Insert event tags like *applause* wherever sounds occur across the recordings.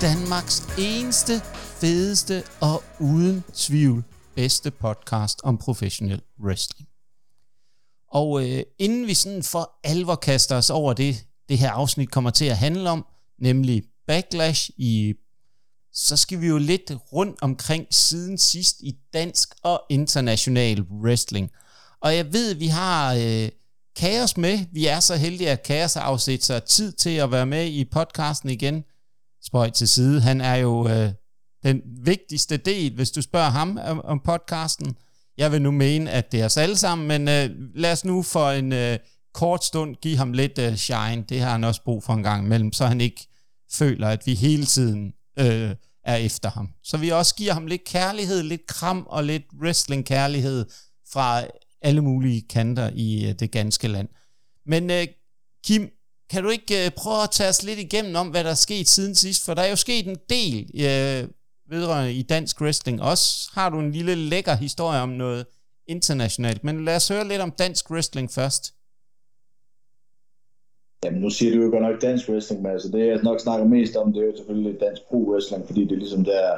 Danmarks eneste, fedeste og uden tvivl bedste podcast om professionel wrestling. Og øh, inden vi sådan for alvor kaster os over det, det her afsnit kommer til at handle om, nemlig backlash i så skal vi jo lidt rundt omkring siden sidst i dansk og international wrestling. Og jeg ved, vi har øh, Kaos med. Vi er så heldige, at Kaos har afsat sig tid til at være med i podcasten igen. Spøj til side. Han er jo øh, den vigtigste del, hvis du spørger ham om, om podcasten. Jeg vil nu mene, at det er os alle sammen, men øh, lad os nu for en øh, kort stund give ham lidt øh, shine. Det har han også brug for en gang imellem, så han ikke føler, at vi hele tiden øh, er efter ham. Så vi også giver ham lidt kærlighed, lidt kram og lidt wrestling-kærlighed fra alle mulige kanter i øh, det ganske land. Men øh, Kim, kan du ikke øh, prøve at tage os lidt igennem om, hvad der er sket siden sidst? For der er jo sket en del øh, vedrørende i dansk wrestling. Også har du en lille lækker historie om noget internationalt. Men lad os høre lidt om dansk wrestling først. Jamen, nu siger du jo godt nok dansk wrestling, men altså det, jeg nok snakker mest om, det er jo selvfølgelig dansk pro wrestling, fordi det er ligesom der,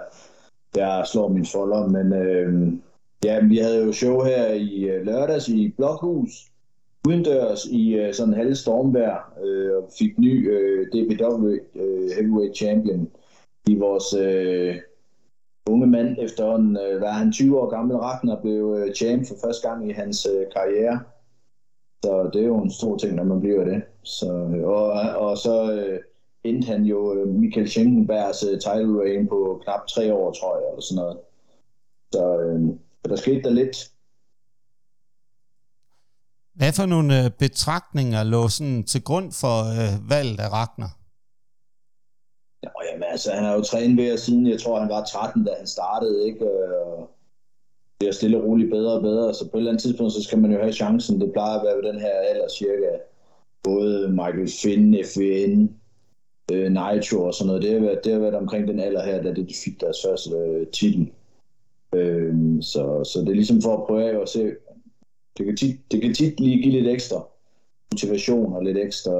der slår min folder. Men øh, ja, vi havde jo show her i øh, lørdags i Blokhus, udendørs i øh, sådan en halv stormvær, øh, og fik ny øh, DBW øh, Heavyweight Champion i vores øh, unge mand efterhånden. Øh, var han 20 år gammel, Ragnar blev øh, champ for første gang i hans øh, karriere. Så det er jo en stor ting, når man bliver det. Så, øh, og, og så øh, endte han jo øh, Michael Schenkenbergs øh, title reign på knap tre år, tror jeg, eller sådan noget. Så øh, der skete der lidt. Hvad for nogle øh, betragtninger lå sådan til grund for øh, valget af Ragnar? Ja, jamen, altså, han har jo trænet ved siden, jeg tror, han var 13, da han startede, ikke? Øh, og er stille og roligt bedre og bedre, så på et eller andet tidspunkt, så skal man jo have chancen. Det plejer at være ved den her alder cirka. Både Michael Finn, FN, øh, Nitro og sådan noget. Det har, været, det har været omkring den alder her, da de fik deres første øh, titel. Øh, så, så det er ligesom for at prøve at se, det kan tit, det kan tit lige give lidt ekstra motivation og lidt ekstra,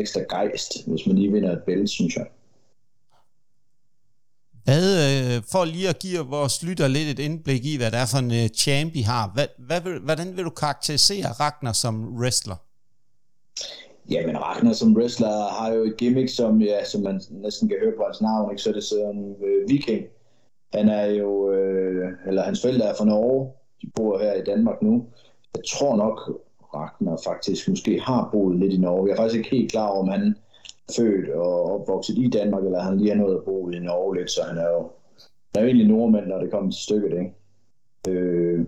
ekstra gejst, hvis man lige vinder et bælte, synes jeg. Hvad, øh, for lige at give vores lytter lidt et indblik i, hvad det er for en uh, champ, I har. Hvad, hvad vil, hvordan vil du karakterisere Ragnar som wrestler? Jamen, Ragnar som wrestler har jo et gimmick, som, ja, som man næsten kan høre på hans navn, ikke? så er det sådan øh, viking. Han er jo, øh, eller hans forældre er fra Norge, de bor her i Danmark nu. Jeg tror nok, Ragnar faktisk måske har boet lidt i Norge. Jeg er faktisk ikke helt klar over, om han født og opvokset i Danmark, eller han lige har nået at bo i Norge lidt, så han er jo, han er jo egentlig nordmand, når det kommer til stykket, ikke? Øh,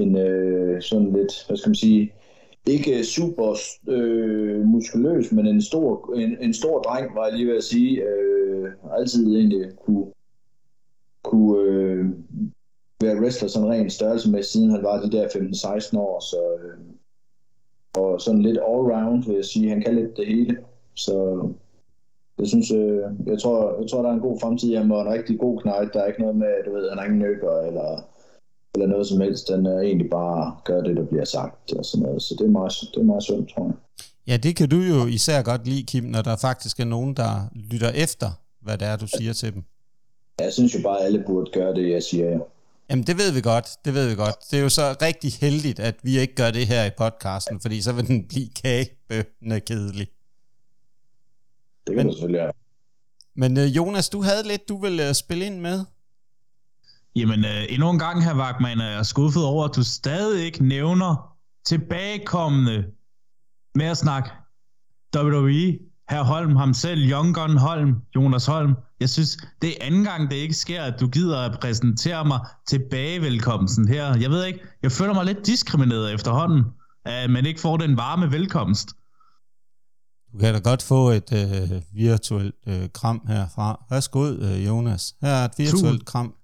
en øh, sådan lidt, hvad skal man sige, ikke super øh, muskuløs, men en stor, en, en stor dreng, var jeg lige ved at sige, øh, altid egentlig kunne, kunne øh, være wrestler sådan ren størrelse med, siden han var de der 15-16 år, så øh, og sådan lidt all-round, vil jeg sige, han kan lidt det hele. Så jeg synes, øh, jeg, tror, jeg tror, der er en god fremtid. Han var en rigtig god knægt. Der er ikke noget med, du ved, han er ingen nykker eller, eller noget som helst. Den er egentlig bare gør det, der bliver sagt og sådan noget. Så det er meget, det er meget sundt, tror jeg. Ja, det kan du jo især godt lide, Kim, når der faktisk er nogen, der lytter efter, hvad det er, du siger til dem. Jeg synes jo bare, at alle burde gøre det, jeg siger. Ja. Jamen, det ved vi godt. Det ved vi godt. Det er jo så rigtig heldigt, at vi ikke gør det her i podcasten, fordi så vil den blive kagebønne kedelig. Det kan men, selvfølgelig have. Men uh, Jonas, du havde lidt, du vil uh, spille ind med. Jamen, uh, endnu en gang, her Wagman, er jeg skuffet over, at du stadig ikke nævner tilbagekommende med at snakke WWE. Herr Holm, ham selv, Young Gun Holm, Jonas Holm. Jeg synes, det er anden gang, det ikke sker, at du gider at præsentere mig tilbagevelkomsten her. Jeg ved ikke, jeg føler mig lidt diskrimineret efterhånden, at man ikke får den varme velkomst. Du kan da godt få et øh, virtuelt øh, kram herfra. Værsgo, øh, Jonas. Her er et virtuelt Tusind. kram.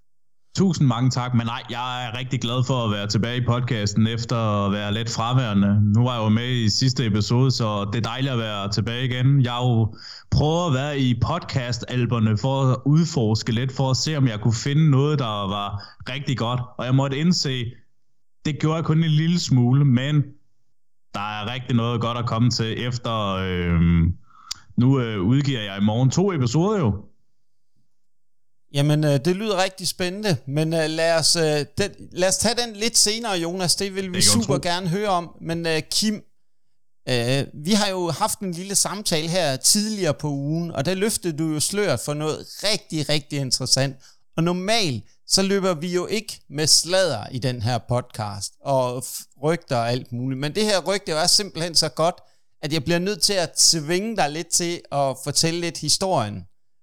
Tusind mange tak, men nej, jeg er rigtig glad for at være tilbage i podcasten efter at være lidt fraværende. Nu var jeg jo med i sidste episode, så det er dejligt at være tilbage igen. Jeg jo prøver at være i podcastalberne for at udforske lidt, for at se, om jeg kunne finde noget, der var rigtig godt. Og jeg måtte indse, det gjorde jeg kun en lille smule, men der er rigtig noget godt at komme til efter øh, Nu øh, udgiver jeg i morgen to episoder jo. Jamen, øh, det lyder rigtig spændende, men øh, lad, os, øh, den, lad os tage den lidt senere, Jonas. Det vil vi Det super tro. gerne høre om. Men øh, Kim, øh, vi har jo haft en lille samtale her tidligere på ugen, og der løftede du jo sløret for noget rigtig, rigtig interessant. Og normalt, så løber vi jo ikke med sladder i den her podcast, og rygter og alt muligt. Men det her rygte er simpelthen så godt, at jeg bliver nødt til at tvinge dig lidt til at fortælle lidt historien,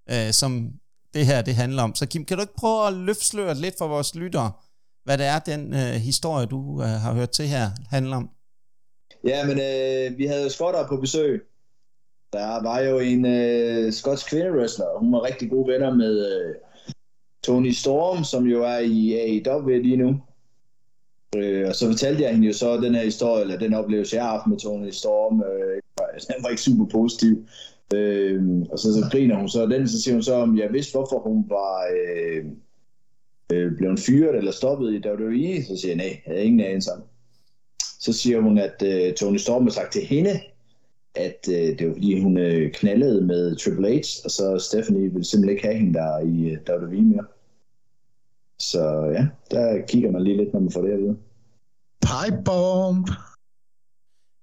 øh, som det her det handler om. Så Kim, kan du ikke prøve at løftsløre lidt for vores lyttere, hvad det er, den øh, historie, du øh, har hørt til her, handler om? Ja, men øh, vi havde skotter på besøg. Der var jo en øh, skotsk kvindewrestler, og hun var rigtig gode venner med øh, Tony Storm, som jo er i AEW lige nu. Øh, og så fortalte jeg hende jo så den her historie, eller den oplevelse, jeg har haft med Tony Storm. Øh, den var ikke super positiv. Øh, og så, så griner hun så af den, så siger hun så, om jeg vidste, hvorfor hun var øh, øh, blevet fyret eller stoppet i WWE. Så siger jeg, nej, jeg havde ingen anelse om. Så siger hun, at øh, Tony Storm har sagt til hende, at øh, det var fordi, hun øh, knaldede med Triple H, og så Stephanie ville simpelthen ikke have hende der i øh, WWE mere. Så ja, der kigger man lige lidt, når man får det at vide. Pipe bomb.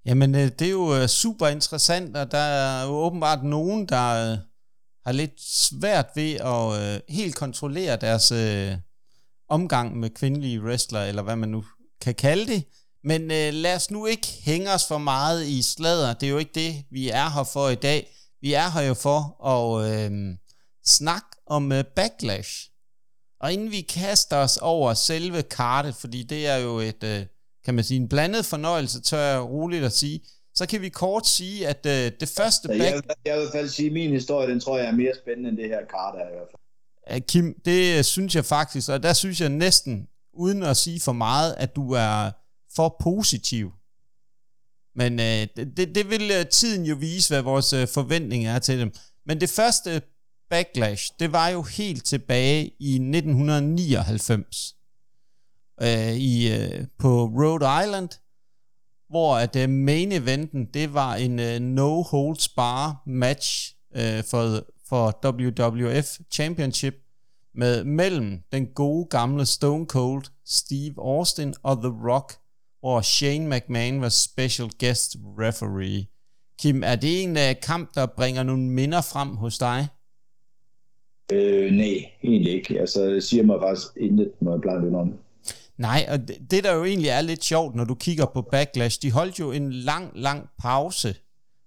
Jamen, øh, det er jo øh, super interessant, og der er jo åbenbart nogen, der øh, har lidt svært ved at helt kontrollere deres omgang med kvindelige wrestlere, eller hvad man nu kan kalde det. Men øh, lad os nu ikke hænge os for meget i sladder. Det er jo ikke det, vi er her for i dag. Vi er her jo for at øh, snakke om øh, backlash. Og inden vi kaster os over selve kartet, fordi det er jo et, øh, kan man sige, en blandet fornøjelse, tør jeg roligt at sige, så kan vi kort sige, at øh, det første Så jeg, back... vil, jeg vil i hvert fald sige, at min historie, den tror jeg er mere spændende end det her kart er i hvert fald. Kim, det øh, synes jeg faktisk, og der synes jeg næsten, uden at sige for meget, at du er for positiv. Men øh, det, det- vil øh, tiden jo vise, hvad vores øh, forventning er til dem. Men det første backlash, det var jo helt tilbage i 1999 øh, i, øh, på Rhode Island, hvor at øh, main eventen, det var en øh, no holds bar match øh, for, for WWF Championship med mellem den gode gamle Stone Cold Steve Austin og The Rock, hvor Shane McMahon var special guest referee. Kim, er det en uh, kamp, der bringer nogle minder frem hos dig? Øh, nej, egentlig ikke. Altså, det siger mig faktisk intet, når jeg plejer det om. Nej, og det, det der jo egentlig er lidt sjovt, når du kigger på Backlash, de holdt jo en lang, lang pause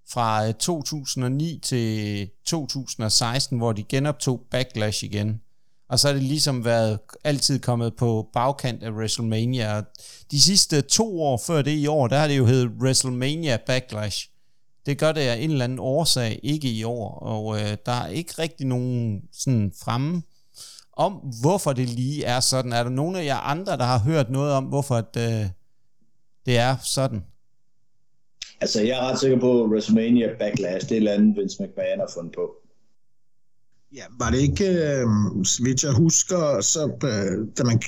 fra øh, 2009 til 2016, hvor de genoptog Backlash igen. Og så er det ligesom været altid kommet på bagkant af WrestleMania. Og De sidste to år før det i år, der har det jo heddet WrestleMania Backlash. Det gør det af en eller anden årsag ikke i år, og øh, der er ikke rigtig nogen sådan fremme om, hvorfor det lige er sådan. Er der nogen af jer andre, der har hørt noget om, hvorfor at, øh, det er sådan? Altså, jeg er ret sikker på, at WrestleMania Backlash, det er et eller andet, Vince McMahon har fundet på. Ja, var det ikke, øh, så vidt jeg husker, så øh, da man,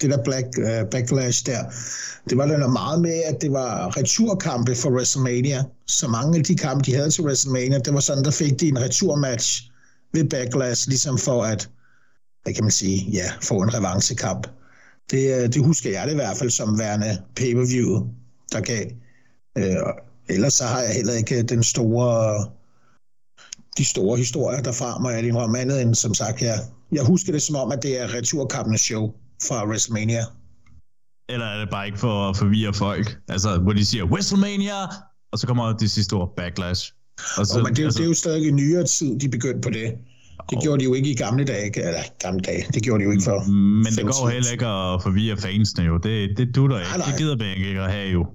det der black, øh, backlash der, det var der meget med, at det var returkampe for WrestleMania. Så mange af de kampe, de havde til WrestleMania, det var sådan, der fik de en returmatch ved backlash, ligesom for at, hvad kan man sige, ja, få en revanchekamp. Det, øh, det husker jeg det i hvert fald som værende pay-per-view, der gav. Øh, ellers så har jeg heller ikke den store de store historier derfra, må jeg indrømme andet end, som sagt, jeg, jeg husker det som om, at det er returkampenes show fra WrestleMania. Eller er det bare ikke for at forvirre folk? Altså, hvor de siger, WrestleMania, og så kommer det sidste ord, Backlash. Og Så, men det, er, altså, det er jo stadig i nyere tid, de begyndte på det. Det gjorde de jo ikke i gamle dage, ikke? eller gamle dage, det gjorde de jo ikke for. Men det går heller ikke at forvirre fansene jo. Det, det dutter ikke. Nej, nej. Det gider man ikke at have jo.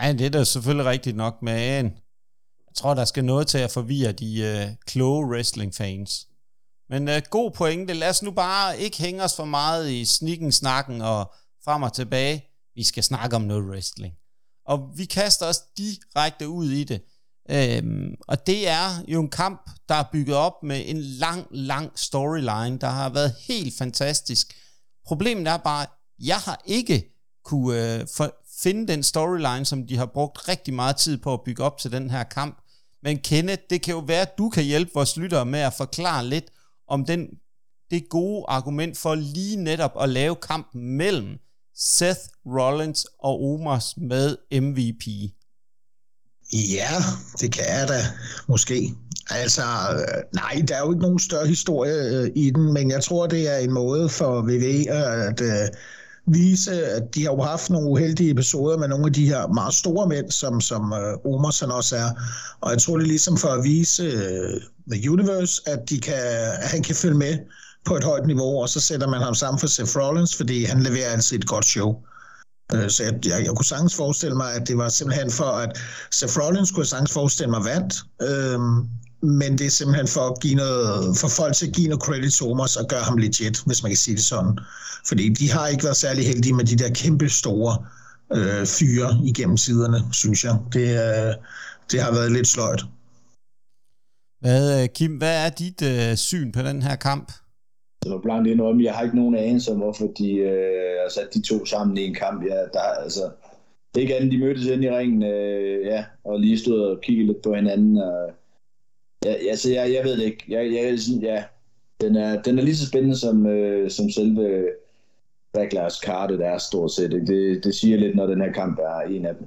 Ja, det er da selvfølgelig rigtigt nok, men jeg tror, der skal noget til at forvirre de øh, kloge wrestling-fans. Men øh, god pointe. Lad os nu bare ikke hænge os for meget i snikken, snakken og frem og tilbage. Vi skal snakke om noget wrestling. Og vi kaster os direkte ud i det. Øhm, og det er jo en kamp, der er bygget op med en lang, lang storyline, der har været helt fantastisk. Problemet er bare, at jeg har ikke kunne øh, for, finde den storyline, som de har brugt rigtig meget tid på at bygge op til den her kamp. Men Kenneth, det kan jo være, at du kan hjælpe vores lyttere med at forklare lidt om den, det gode argument for lige netop at lave kampen mellem Seth Rollins og Omos med MVP. Ja, det kan jeg da måske. Altså, øh, nej, der er jo ikke nogen større historie øh, i den, men jeg tror, det er en måde for VV at øh, vise, at de har jo haft nogle uheldige episoder med nogle af de her meget store mænd, som, som uh, Omerson også er. Og jeg tror, det er ligesom for at vise uh, The Universe, at, de kan, at han kan følge med på et højt niveau, og så sætter man ham sammen for Seth Rollins, fordi han leverer altid et godt show. Øh, så jeg, jeg, jeg kunne sagtens forestille mig, at det var simpelthen for, at Seth Rollins kunne sagtens forestille mig vandt, øhm, men det er simpelthen for at give noget, for folk til at give noget credit til Omos og gøre ham legit, hvis man kan sige det sådan. Fordi de har ikke været særlig heldige med de der kæmpe store øh, fyre igennem siderne, synes jeg. Det, øh, det har været lidt sløjt. Hvad, øh, Kim, hvad er dit øh, syn på den her kamp? Det var blankt indrømme, jeg har ikke nogen anelse om, hvorfor de øh, altså, har sat de to sammen i en kamp. Ja, der, altså, det er ikke andet, de mødtes ind i ringen, øh, ja, og lige stod og kiggede lidt på hinanden. Og, ja, altså, jeg, jeg ved det ikke. Jeg, jeg, sådan, ja, den, er, den er lige så spændende som, øh, som selve Backlash kartet er stort set. Det, det siger lidt, når den her kamp er en af dem.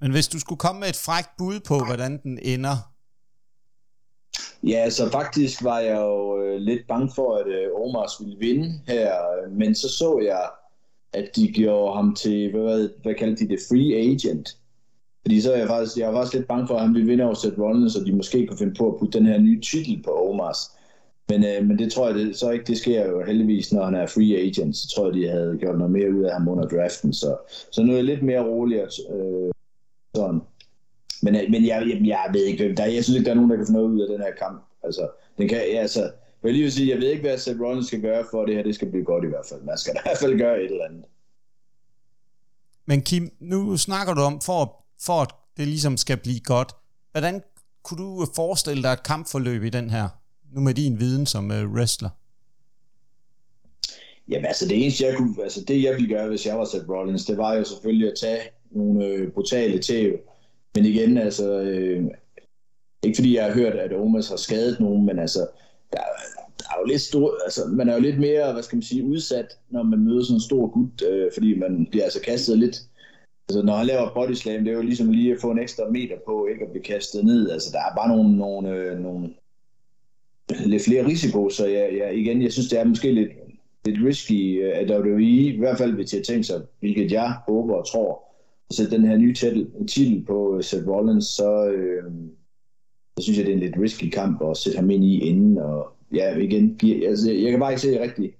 Men hvis du skulle komme med et frækt bud på, hvordan den ender, Ja, så faktisk var jeg jo øh, lidt bange for, at øh, Omars ville vinde her, men så så jeg, at de gjorde ham til, hvad, hvad, hvad kaldte de det, free agent. Fordi så er jeg faktisk, jeg var faktisk lidt bange for, at han ville vinde over Seth Rollins, så de måske kunne finde på at putte den her nye titel på Omars. Men, øh, men det tror jeg det, så ikke, det sker jo heldigvis, når han er free agent. Så tror jeg, de havde gjort noget mere ud af ham under draften. Så, så nu er jeg lidt mere rolig. Øh, sådan. Men, øh, men jeg, jeg, jeg ved ikke, der, jeg synes ikke, der er nogen, der kan få noget ud af den her kamp. Altså, den kan, ja, altså, jeg vil lige sige, jeg ved ikke, hvad Seth Rollins skal gøre for, at det her det skal blive godt i hvert fald. Man skal i hvert fald gøre et eller andet. Men Kim, nu snakker du om, for, for at det ligesom skal blive godt. Hvordan kunne du forestille dig et kampforløb i den her? Nu med din viden som uh, wrestler. Jamen altså det eneste, jeg kunne, altså det jeg ville gøre, hvis jeg var Seth Rollins, det var jo selvfølgelig at tage nogle øh, brutale tæv, men igen, altså, øh, ikke fordi jeg har hørt, at Omas har skadet nogen, men altså, der, der er jo lidt stor, altså, man er jo lidt mere, hvad skal man sige, udsat, når man møder sådan en stor gut, øh, fordi man bliver altså kastet lidt, altså når han laver body slam, det er jo ligesom lige at få en ekstra meter på, ikke at blive kastet ned, altså der er bare nogle, nogle, øh, nogle lidt flere risiko, så jeg, jeg, igen, jeg synes, det er måske lidt, lidt risky øh, at WWE, i hvert fald hvis jeg tænker sig, hvilket jeg håber og tror, sætte den her nye titel, titel på øh, Seth Rollins, så, øh, så synes jeg, det er en lidt risky kamp at sætte ham ind i inden. Og ja, igen, altså, jeg kan bare ikke se rigtigt,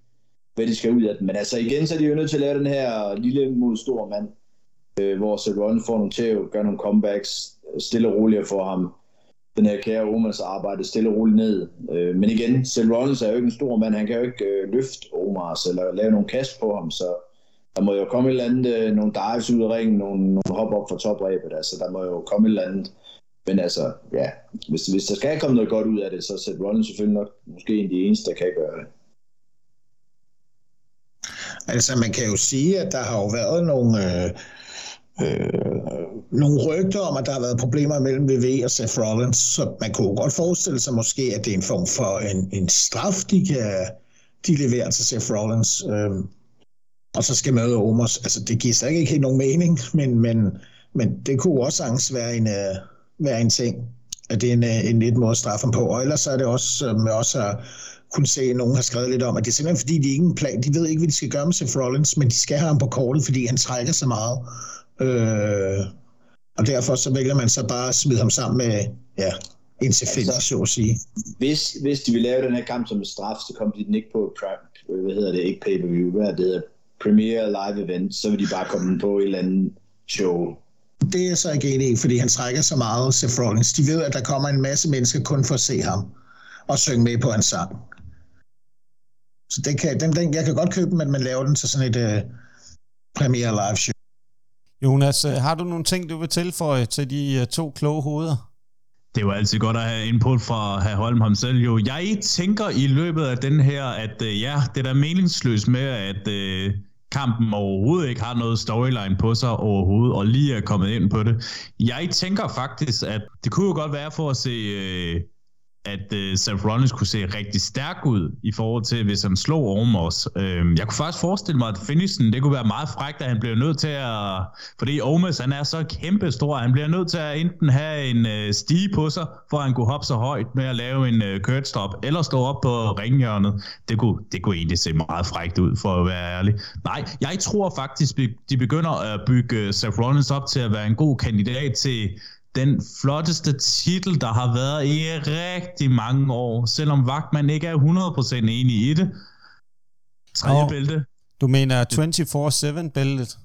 hvad de skal ud af den. Men altså igen, så er de jo nødt til at lave den her lille mod stor mand, øh, hvor Seth Rollins får nogle tæv, gør nogle comebacks, stille og roligt for ham. Den her kære Omars arbejde stille og roligt ned. Øh, men igen, Seth Rollins er jo ikke en stor mand, han kan jo ikke øh, løfte Omars eller lave nogle kast på ham, så der må jo komme et eller andet, øh, nogle dives ud af ringen, nogle, nogle hop op fra topræbet, altså der må jo komme et eller andet. Men altså, ja, hvis, hvis der skal komme noget godt ud af det, så er Seth Rollins selvfølgelig nok måske en af de eneste, der kan gøre det. Altså, man kan jo sige, at der har jo været nogle, øh, øh, nogle rygter om, at der har været problemer mellem VV og Seth Rollins, så man kunne godt forestille sig måske, at det er en form for en, en straf, de kan de leverer til Seth Rollins. Øh, og så skal møde Omos. Altså, det giver slet ikke helt nogen mening, men, men, men det kunne også sagtens være en, uh, være en ting, at det er en, uh, en lidt måde at straffe på. Og ellers er det også, med os har kunne se, at nogen har skrevet lidt om, at det er simpelthen fordi, de ikke en plan. De ved ikke, hvad de skal gøre med Seth Rollins, men de skal have ham på kortet, fordi han trækker så meget. Øh, og derfor så vælger man så bare at smide ham sammen med, ja, en selvfølgelig, altså, så at sige. Hvis, hvis de vil lave den her kamp som en straf, så kommer de den ikke på hvad hedder det, ikke pay-per-view, hvad det hedder, Premiere Live Event, så vil de bare komme på et eller andet show. Det er så ikke enig i, fordi han trækker så meget Seth Rollins. De ved, at der kommer en masse mennesker kun for at se ham og synge med på hans sang. Så den kan, den, den, jeg kan godt købe den, men man laver den til sådan et uh, Premiere Live show. Jonas, øh, har du nogle ting, du vil tilføje til de uh, to kloge hoveder? Det var altid godt at have input fra herr Holm ham selv. Jo, jeg tænker i løbet af den her, at uh, ja, det er da meningsløst med, at uh, kampen overhovedet ikke har noget storyline på sig overhovedet, og lige er kommet ind på det. Jeg tænker faktisk, at det kunne jo godt være for at se... Øh, at øh, Seth Rollins kunne se rigtig stærk ud i forhold til, hvis han slog Omos. Uh, øhm, jeg kunne faktisk forestille mig, at finishen, det kunne være meget frækt, at han bliver nødt til at... Fordi Omos, han er så kæmpestor, han bliver nødt til at enten have en øh, stige på sig, for at han kunne hoppe så højt med at lave en øh, kurt stop, eller stå op på ringhjørnet. Det kunne, det kunne egentlig se meget frækt ud, for at være ærlig. Nej, jeg tror faktisk, de begynder at bygge øh, Seth Rollins op til at være en god kandidat til den flotteste titel, der har været i rigtig mange år, selvom Vagtman ikke er 100% enig i det. Tredje oh, bælte. Du mener 24-7-bæltet?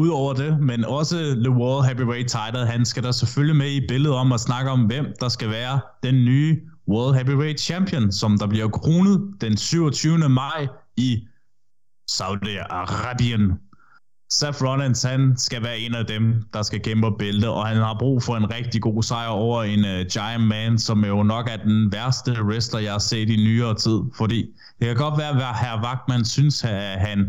Udover det, men også The World Heavyweight title, han skal der selvfølgelig med i billedet om at snakke om, hvem der skal være den nye World Heavyweight Champion, som der bliver kronet den 27. maj i Saudi-Arabien. Seth Rollins, han skal være en af dem, der skal kæmpe bælte, og han har brug for en rigtig god sejr over en uh, Giant Man, som jo nok er den værste wrestler, jeg har set i nyere tid. Fordi det kan godt være, at herr Wagman synes, at han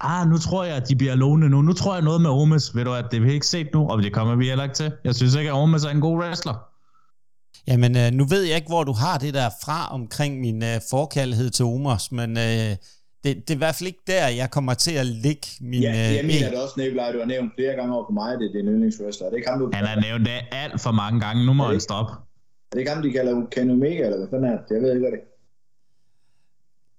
ah, nu tror jeg, at de bliver lovende nu. Nu tror jeg noget med Omes. Ved du at det har vi ikke set nu, og det kommer vi heller ikke til. Jeg synes ikke, at Omes er en god wrestler. Jamen, øh, nu ved jeg ikke, hvor du har det der fra omkring min øh, forkærlighed til Omos, men øh, det, det er i hvert fald ikke der, jeg kommer til at ligge min... Ja, jeg øh, mener det også, Nikolaj, du har nævnt flere gange over for mig, det er din yndlingswrestler. Det kan du... Han har nævnt det alt for mange gange, nu må han stoppe. Er det ikke de kalder Ken Omega, eller hvad fanden er det? Jeg ved ikke, hvad det er.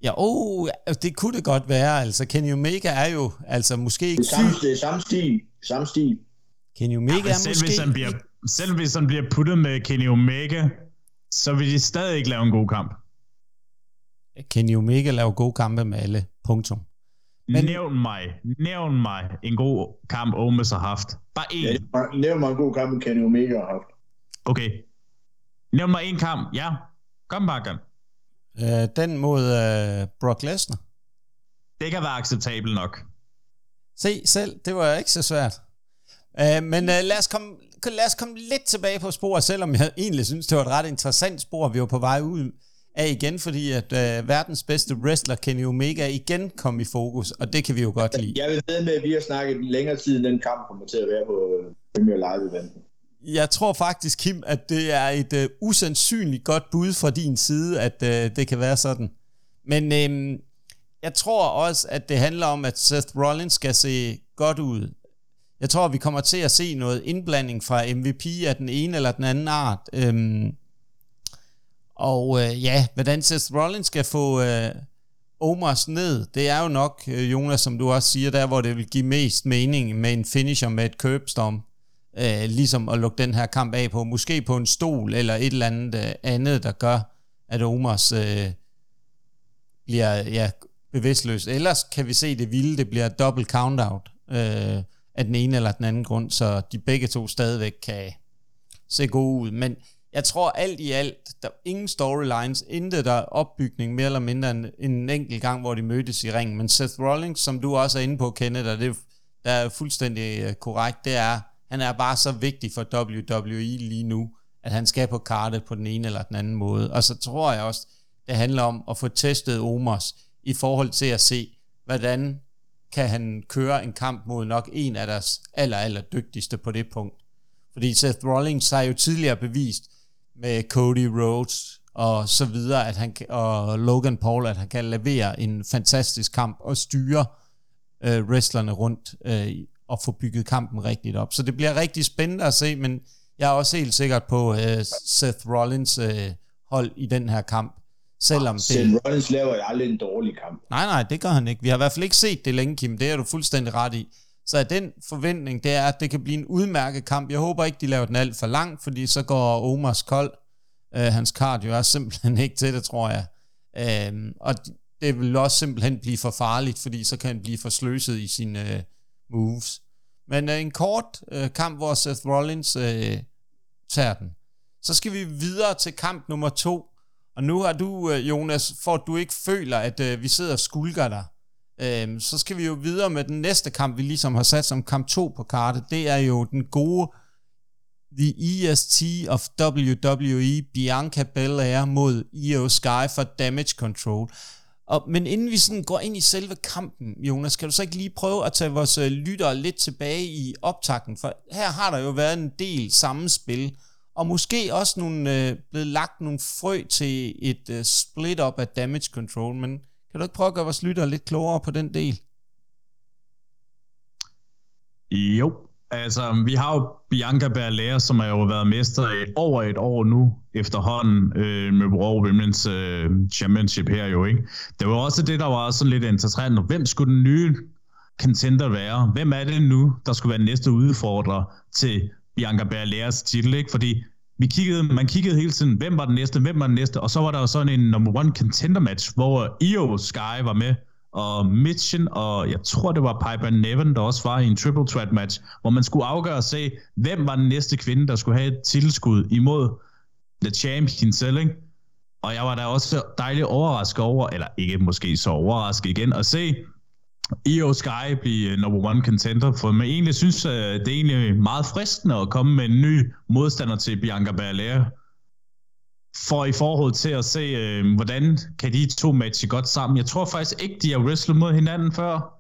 Ja, oh, det kunne det godt være. Altså, Kenny Omega er jo altså måske ikke... Det er samme, det er samme stil. Samme stil. Kenny Omega ja, er selv måske... Hvis han bliver, selv hvis han bliver puttet med Kenny Omega, så vil de stadig ikke lave en god kamp. Kenny Omega laver gode kampe med alle. Punktum. Men, nævn mig, nævn mig en god kamp, Omes har haft. Bare én. Ja, nævn mig en god kamp, Kenny Omega har haft. Okay. Nævn mig en kamp, ja. Kom bare, Gun. Øh, den mod øh, Brock Lesnar. Det kan være acceptabelt nok. Se selv, det var ikke så svært. Øh, men øh, lad, os komme, lad os komme lidt tilbage på sporet, selvom jeg egentlig synes, det var et ret interessant spor, vi var på vej ud af igen, fordi at øh, verdens bedste wrestler, Kenny Omega, igen kom i fokus, og det kan vi jo godt lide. Jeg vil ved med, at vi har snakket længere tid, end den kamp kommer til at være på øh, Premier Live eventen. Jeg tror faktisk, Kim, at det er et øh, usandsynligt godt bud fra din side, at øh, det kan være sådan. Men øh, jeg tror også, at det handler om, at Seth Rollins skal se godt ud. Jeg tror, vi kommer til at se noget indblanding fra MVP af den ene eller den anden art. Øh, og øh, ja, hvordan Seth Rollins skal få øh, Omos ned, det er jo nok, øh, Jonas, som du også siger, der hvor det vil give mest mening med en finisher med et curbstorm. Øh, ligesom at lukke den her kamp af på, måske på en stol eller et eller andet øh, andet, der gør, at Omos øh, bliver ja, bevidstløs. Ellers kan vi se det vilde, det bliver dobbelt count-out øh, af den ene eller den anden grund, så de begge to stadigvæk kan se gode ud. Men jeg tror alt i alt, der ingen storylines, intet der er opbygning mere eller mindre end en enkelt gang, hvor de mødtes i ringen. Men Seth Rollins, som du også er inde på, Kenneth, og det der er fuldstændig øh, korrekt, det er, han er bare så vigtig for WWE lige nu, at han skal på kartet på den ene eller den anden måde. Og så tror jeg også, det handler om at få testet Omos i forhold til at se, hvordan kan han køre en kamp mod nok en af deres aller, aller dygtigste på det punkt. Fordi Seth Rollins har jo tidligere bevist, med Cody Rhodes og så videre, at han og Logan Paul, at han kan levere en fantastisk kamp og styre øh, wrestlerne rundt øh, og få bygget kampen rigtigt op. Så det bliver rigtig spændende at se, men jeg er også helt sikkert på øh, Seth Rollins øh, hold i den her kamp. Selvom Seth det... Rollins laver aldrig en dårlig kamp. Nej, nej, det gør han ikke. Vi har i hvert fald ikke set det længe, Kim. Det er du fuldstændig ret i. Så er den forventning, det er, at det kan blive en udmærket kamp. Jeg håber ikke, de laver den alt for lang, fordi så går Omars kold. Øh, hans cardio er simpelthen ikke til det, tror jeg. Øh, og det vil også simpelthen blive for farligt, fordi så kan han blive for sløset i sine øh, moves. Men øh, en kort øh, kamp, hvor Seth Rollins øh, tager den. Så skal vi videre til kamp nummer to. Og nu har du, øh, Jonas, for at du ikke føler, at øh, vi sidder og skulker dig, Øhm, så skal vi jo videre med den næste kamp, vi ligesom har sat som kamp 2 på kartet. Det er jo den gode The EST of WWE, Bianca Belair mod Io Sky for Damage Control. Og, men inden vi sådan går ind i selve kampen, Jonas, kan du så ikke lige prøve at tage vores øh, lyttere lidt tilbage i optakten? For her har der jo været en del sammenspil, og måske også nogle, øh, blevet lagt nogle frø til et øh, split-up af damage control, men kan du ikke prøve at gøre vores lyttere lidt klogere på den del? Jo, altså vi har jo Bianca Belair, som har jo været mester i over et år nu efterhånden øh, med Raw Women's øh, Championship her jo, ikke? Det var også det, der var sådan lidt interessant. Hvem skulle den nye contender være? Hvem er det nu, der skulle være næste udfordrer til Bianca Belairs titel, ikke? Fordi vi kiggede, man kiggede hele tiden, hvem var den næste, hvem var den næste, og så var der jo sådan en number one contender match, hvor Io Sky var med, og Mitchen, og jeg tror, det var Piper Nevin, der også var i en triple threat match, hvor man skulle afgøre og se, hvem var den næste kvinde, der skulle have et tilskud imod The Champion selv, ikke? Og jeg var da også dejligt overrasket over, eller ikke måske så overrasket igen, at se Io Sky blive øh, number one contender, for man egentlig synes, at det er egentlig meget fristende at komme med en ny modstander til Bianca Belair, for i forhold til at se, øh, hvordan kan de to matche godt sammen. Jeg tror faktisk ikke, de har wrestlet mod hinanden før.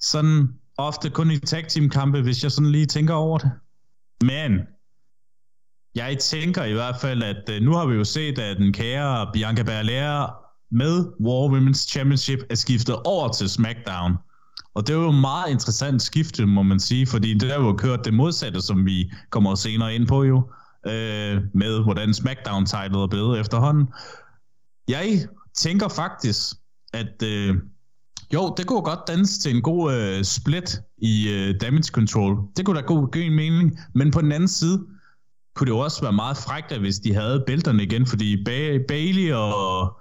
Sådan ofte kun i tag team kampe, hvis jeg sådan lige tænker over det. Men jeg tænker i hvert fald, at øh, nu har vi jo set, at den kære Bianca Belair med War Women's Championship er skiftet over til SmackDown. Og det er jo et meget interessant skifte, må man sige, fordi det er jo kørt det modsatte, som vi kommer senere ind på jo øh, med, hvordan SmackDown-titlet er blevet efterhånden. Jeg tænker faktisk, at øh, jo, det kunne godt danse til en god øh, split i øh, damage control. Det kunne da god give en mening. Men på den anden side, kunne det jo også være meget frækt, hvis de havde bælterne igen, fordi ba- Bailey og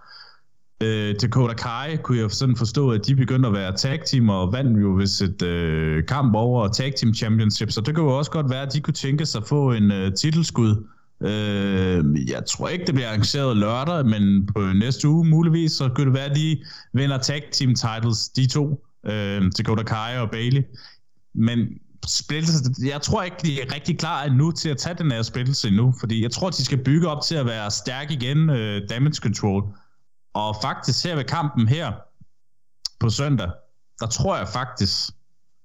øh, Dakota Kai kunne jeg sådan forstå, at de begyndte at være tag team og vandt jo hvis et øh, kamp over tag team championship, så det kunne jo også godt være, at de kunne tænke sig at få en øh, titelskud. Øh, jeg tror ikke, det bliver arrangeret lørdag, men på næste uge muligvis, så kunne det være, at de vinder tag team titles, de to, øh, Dakota Kai og Bailey. Men splittelse, jeg tror ikke, de er rigtig klar endnu til at tage den her splittelse endnu, fordi jeg tror, de skal bygge op til at være stærk igen, øh, damage control. Og faktisk ser vi kampen her på søndag, der tror jeg faktisk,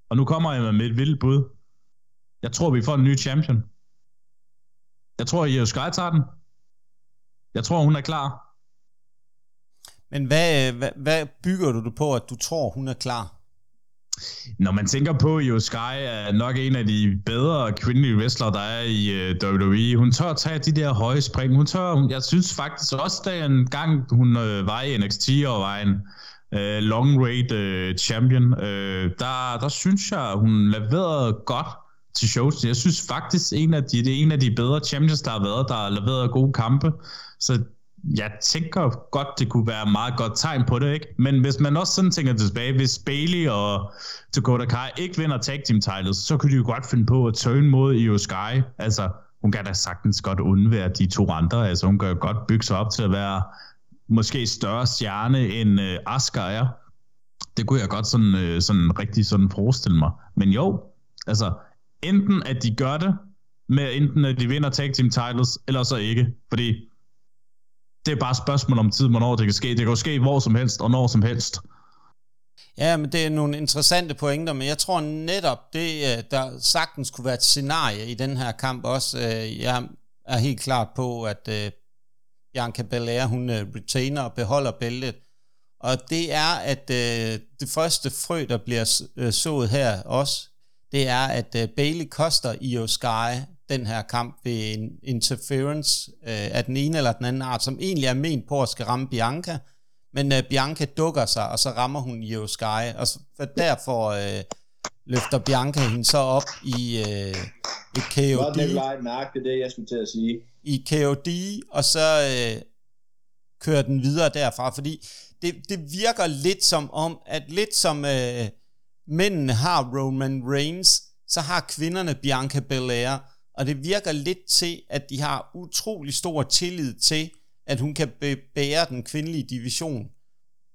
og nu kommer jeg med et vildt bud, jeg tror, vi får en ny champion. Jeg tror, Io Sky tager den. Jeg tror, hun er klar. Men hvad, øh, hvad, hvad bygger du på, at du tror, hun er klar? Når man tænker på, at Sky er nok en af de bedre kvindelige wrestlere, der er i øh, WWE. Hun tør at tage de der høje spring. Hun tør, jeg synes faktisk også, da en gang hun uh, var i NXT og var en uh, long raid uh, champion, uh, der, der synes jeg, hun leverede godt til shows. Jeg synes faktisk, en af de, det er en af de bedre champions, der har været, der har leveret gode kampe. Så jeg tænker godt, det kunne være meget godt tegn på det, ikke? Men hvis man også sådan tænker tilbage, hvis Bailey og Dakota Kai ikke vinder tag team titles, så kunne de jo godt finde på at turn mod Io Sky. Altså, hun kan da sagtens godt undvære de to andre. Altså, hun kan jo godt bygge sig op til at være måske større stjerne end øh, Asuka er. Det kunne jeg godt sådan, øh, sådan rigtig sådan forestille mig. Men jo, altså, enten at de gør det, med enten at de vinder tag team titles, eller så ikke. Fordi det er bare et spørgsmål om tid, hvornår det kan ske. Det kan jo ske hvor som helst, og når som helst. Ja, men det er nogle interessante pointer, men jeg tror netop, det øh, der sagtens kunne være et scenarie i den her kamp også. Øh, jeg er helt klart på, at øh, Bianca Belair, hun retainer og beholder bæltet. Og det er, at det første frø, der bliver sået her også, det er, at Bailey koster Io Sky den her kamp ved en interference øh, af den ene eller den anden art, som egentlig er ment på at skal ramme Bianca, men øh, Bianca dukker sig, og så rammer hun Io Sky, og så, for derfor øh, løfter Bianca hende så op i øh, et KOD. Godt, Nikolaj, mærke det, det jeg skulle til at sige. I KOD, og så øh, kører den videre derfra, fordi det, det virker lidt som om, at lidt som øh, mændene har Roman Reigns, så har kvinderne Bianca Belair, og det virker lidt til, at de har utrolig stor tillid til, at hun kan bære den kvindelige division.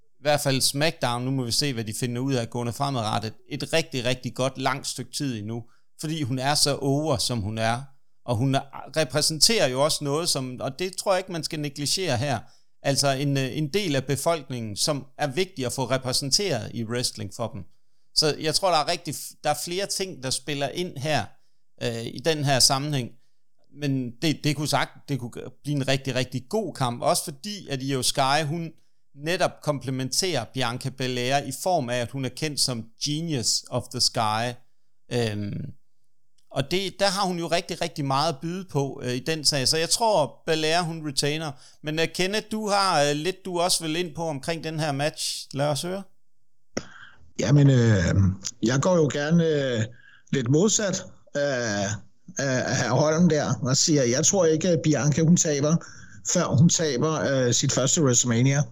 I hvert fald SmackDown, nu må vi se, hvad de finder ud af gående fremadrettet. Et rigtig, rigtig godt langt stykke tid endnu, fordi hun er så over, som hun er. Og hun repræsenterer jo også noget, som, og det tror jeg ikke, man skal negligere her, Altså en, øh, en del af befolkningen, som er vigtig at få repræsenteret i wrestling for dem. Så jeg tror, der er, rigtig, der er flere ting, der spiller ind her øh, i den her sammenhæng. Men det, det kunne sagt, det kunne blive en rigtig, rigtig god kamp. Også fordi, at Io Sky, hun netop komplementerer Bianca Belair i form af, at hun er kendt som Genius of the Sky. Øhm, og det, der har hun jo rigtig, rigtig meget at byde på øh, i den sag. Så jeg tror, Belair hun retainer. Men uh, Kenneth, du har uh, lidt, du også vil ind på omkring den her match. Lad os høre. Jamen, øh, jeg går jo gerne øh, lidt modsat af, af herr Holm der, og siger, jeg tror ikke, at Bianca hun taber, før hun taber øh, sit første WrestleMania.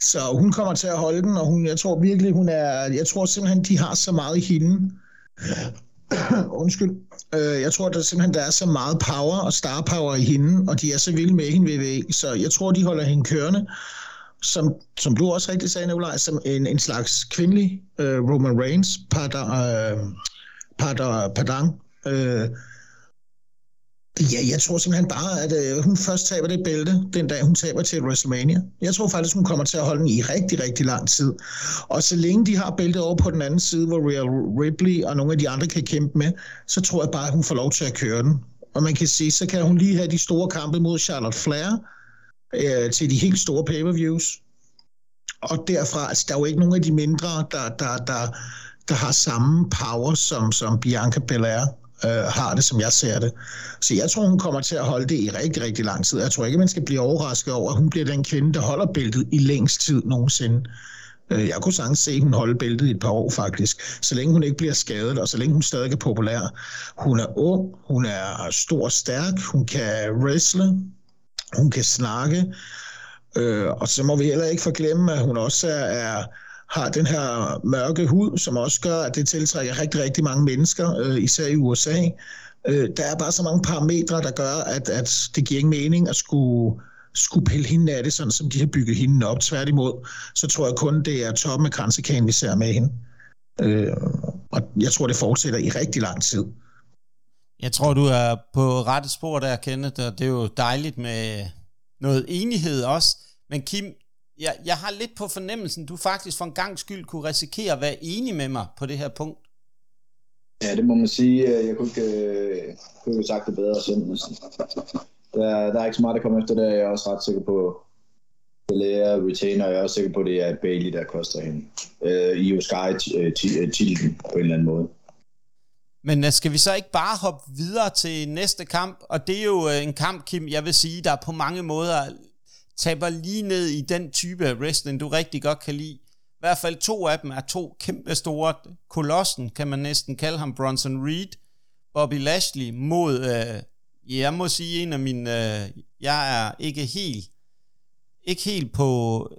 Så hun kommer til at holde den, og hun, jeg tror virkelig, hun er, jeg tror simpelthen, de har så meget i hende. *coughs* Undskyld. Øh, jeg tror, der simpelthen der er så meget power og star power i hende, og de er så vilde med hende ved så jeg tror, de holder hende kørende som, som du også rigtig sagde, Nicolaj, som en, en slags kvindelig øh, Roman Reigns, pardon, øh, pardon, pardon øh, Ja, jeg tror simpelthen bare, at øh, hun først taber det bælte, den dag hun taber til WrestleMania. Jeg tror faktisk, hun kommer til at holde den i rigtig, rigtig lang tid. Og så længe de har bæltet over på den anden side, hvor Rhea Ripley og nogle af de andre kan kæmpe med, så tror jeg bare, at hun får lov til at køre den. Og man kan sige, så kan hun lige have de store kampe mod Charlotte Flair, øh, til de helt store pay-per-views. Og derfra, altså der er jo ikke nogen af de mindre, der, der, der, der har samme power, som, som Bianca Belair øh, har det, som jeg ser det. Så jeg tror, hun kommer til at holde det i rigtig, rigtig lang tid. Jeg tror ikke, man skal blive overrasket over, at hun bliver den kvinde, der holder bæltet i længst tid nogensinde. Øh, jeg kunne sagtens se, at hun holder bæltet i et par år faktisk, så længe hun ikke bliver skadet, og så længe hun stadig er populær. Hun er ung, hun er stor og stærk, hun kan wrestle, hun kan snakke, øh, og så må vi heller ikke forglemme, at hun også er, er har den her mørke hud, som også gør, at det tiltrækker rigtig, rigtig mange mennesker, øh, især i USA. Øh, der er bare så mange parametre, der gør, at, at det giver ingen mening at skulle, skulle pille hende af det, sådan som de har bygget hende op. Tværtimod, så tror jeg kun, det er toppen af kransekagen, vi ser med hende. Øh, og jeg tror, det fortsætter i rigtig lang tid. Jeg tror, du er på rette spor der, Kenneth, og det er jo dejligt med noget enighed også. Men Kim, jeg, jeg har lidt på fornemmelsen, du faktisk for en gang skyld kunne risikere at være enig med mig på det her punkt. Ja, det må man sige. Jeg kunne ikke, øh, kunne ikke sagt det bedre selv. Der, der er ikke så meget, der kommer efter det. Jeg er også ret sikker på, Belair retainer, og jeg er også sikker på, at det er Bailey, der koster hende. Øh, Io Sky øh, øh, titlen på en eller anden måde. Men skal vi så ikke bare hoppe videre til næste kamp? Og det er jo en kamp, Kim, jeg vil sige, der på mange måder taber lige ned i den type af wrestling, du rigtig godt kan lide. I hvert fald to af dem er to kæmpe store. Kolossen kan man næsten kalde ham, Bronson Reed. Bobby Lashley mod, øh, jeg må sige, en af mine, øh, jeg er ikke helt, ikke helt på,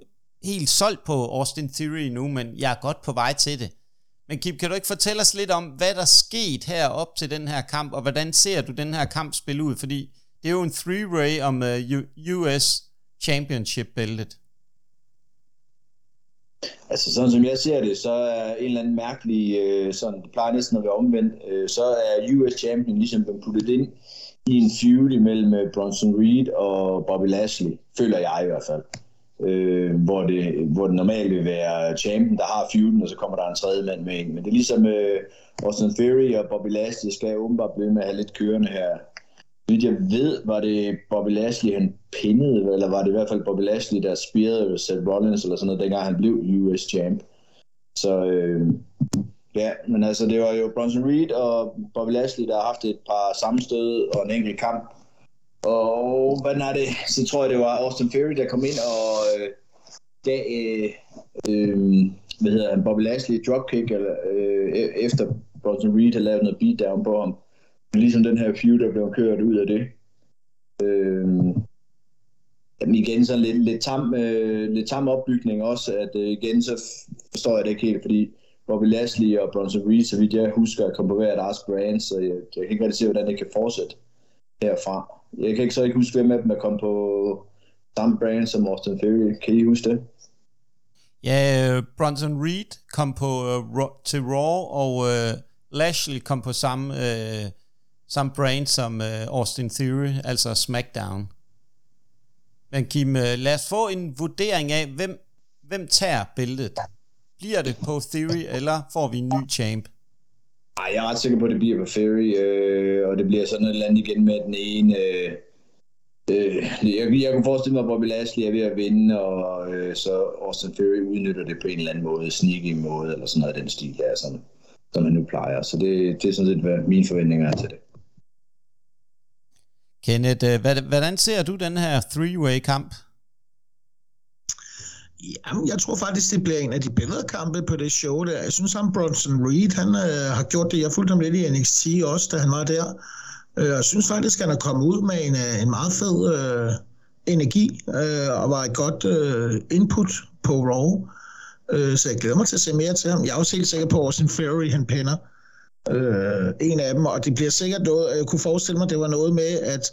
helt solgt på Austin Theory nu, men jeg er godt på vej til det. Men Kim, kan du ikke fortælle os lidt om, hvad der skete her op til den her kamp, og hvordan ser du den her kamp spille ud? Fordi det er jo en three-way om øh, uh, US Championship-bæltet. Altså sådan som jeg ser det, så er en eller anden mærkelig, øh, sådan, det plejer næsten at være omvendt, øh, så er US Champion ligesom blevet puttet ind i en feud mellem øh, Bronson Reed og Bobby Lashley, føler jeg i hvert fald øh, hvor, det, hvor det normalt vil være champion, der har feuden, og så kommer der en tredje mand med ind. Men det er ligesom øh, Austin Theory og Bobby Lashley skal åbenbart blive med at have lidt kørende her vidt jeg ved, var det Bobby Lashley, han pinnede, eller var det i hvert fald Bobby Lashley, der spirede Seth Rollins eller sådan noget, dengang han blev US champ. Så øh, ja, men altså det var jo Bronson Reed og Bobby Lashley, der har haft et par sammenstød og en enkelt kamp, og hvad er det? Så tror jeg, det var Austin Fury, der kom ind og øh, gav øh, øh, hvad hedder han, Bobby Lashley dropkick, eller, øh, e-, efter Bronson Reed havde lavet noget beatdown på ham. Ligesom den her feud, der blev kørt ud af det. Øh, jamen igen sådan lidt, lidt, tam, øh, lidt tam opbygning også, at øh, igen så forstår jeg det ikke helt, fordi Bobby Lashley og Bronson Reed, så vidt jeg husker, at komme på hver deres brand, så jeg, jeg kan ikke rigtig se, hvordan det kan fortsætte herfra. Jeg kan ikke så ikke huske, hvem af dem er kommet på samme brand som Austin Theory. Kan I huske det? Ja, øh, Bronson Reed kom på uh, til Raw, og uh, Lashley kom på samme, uh, samt brand som uh, Austin Theory, altså SmackDown. Men Kim, øh, lad os få en vurdering af, hvem, hvem tager bæltet. Bliver det på Theory, eller får vi en ny champ? Nej, jeg er ret sikker på, at det bliver på Theory, øh, og det bliver sådan et eller andet igen med den ene... Øh, øh, jeg, jeg kunne forestille mig, at Bobby Lashley er ved at vinde, og øh, så Austin Theory udnytter det på en eller anden måde, sneaky måde, eller sådan noget af den stil her, som, som han nu plejer. Så det, det er sådan set, hvad mine forventninger er til det. Kenneth, øh, hvordan ser du den her three-way-kamp? Jamen, jeg tror faktisk, det bliver en af de bedre kampe på det show der. Jeg synes, ham Bronson Reed, han øh, har gjort det. Jeg fulgte ham lidt i NXT også, da han var der. Øh, jeg synes faktisk, han er kommet ud med en, øh, en meget fed øh, energi, øh, og var et godt øh, input på Raw. Øh, så jeg glæder mig til at se mere til ham. Jeg er også helt sikker på, at Austin Fury, han pænder øh, Øh, en af dem, og det bliver sikkert noget, jeg kunne forestille mig, det var noget med, at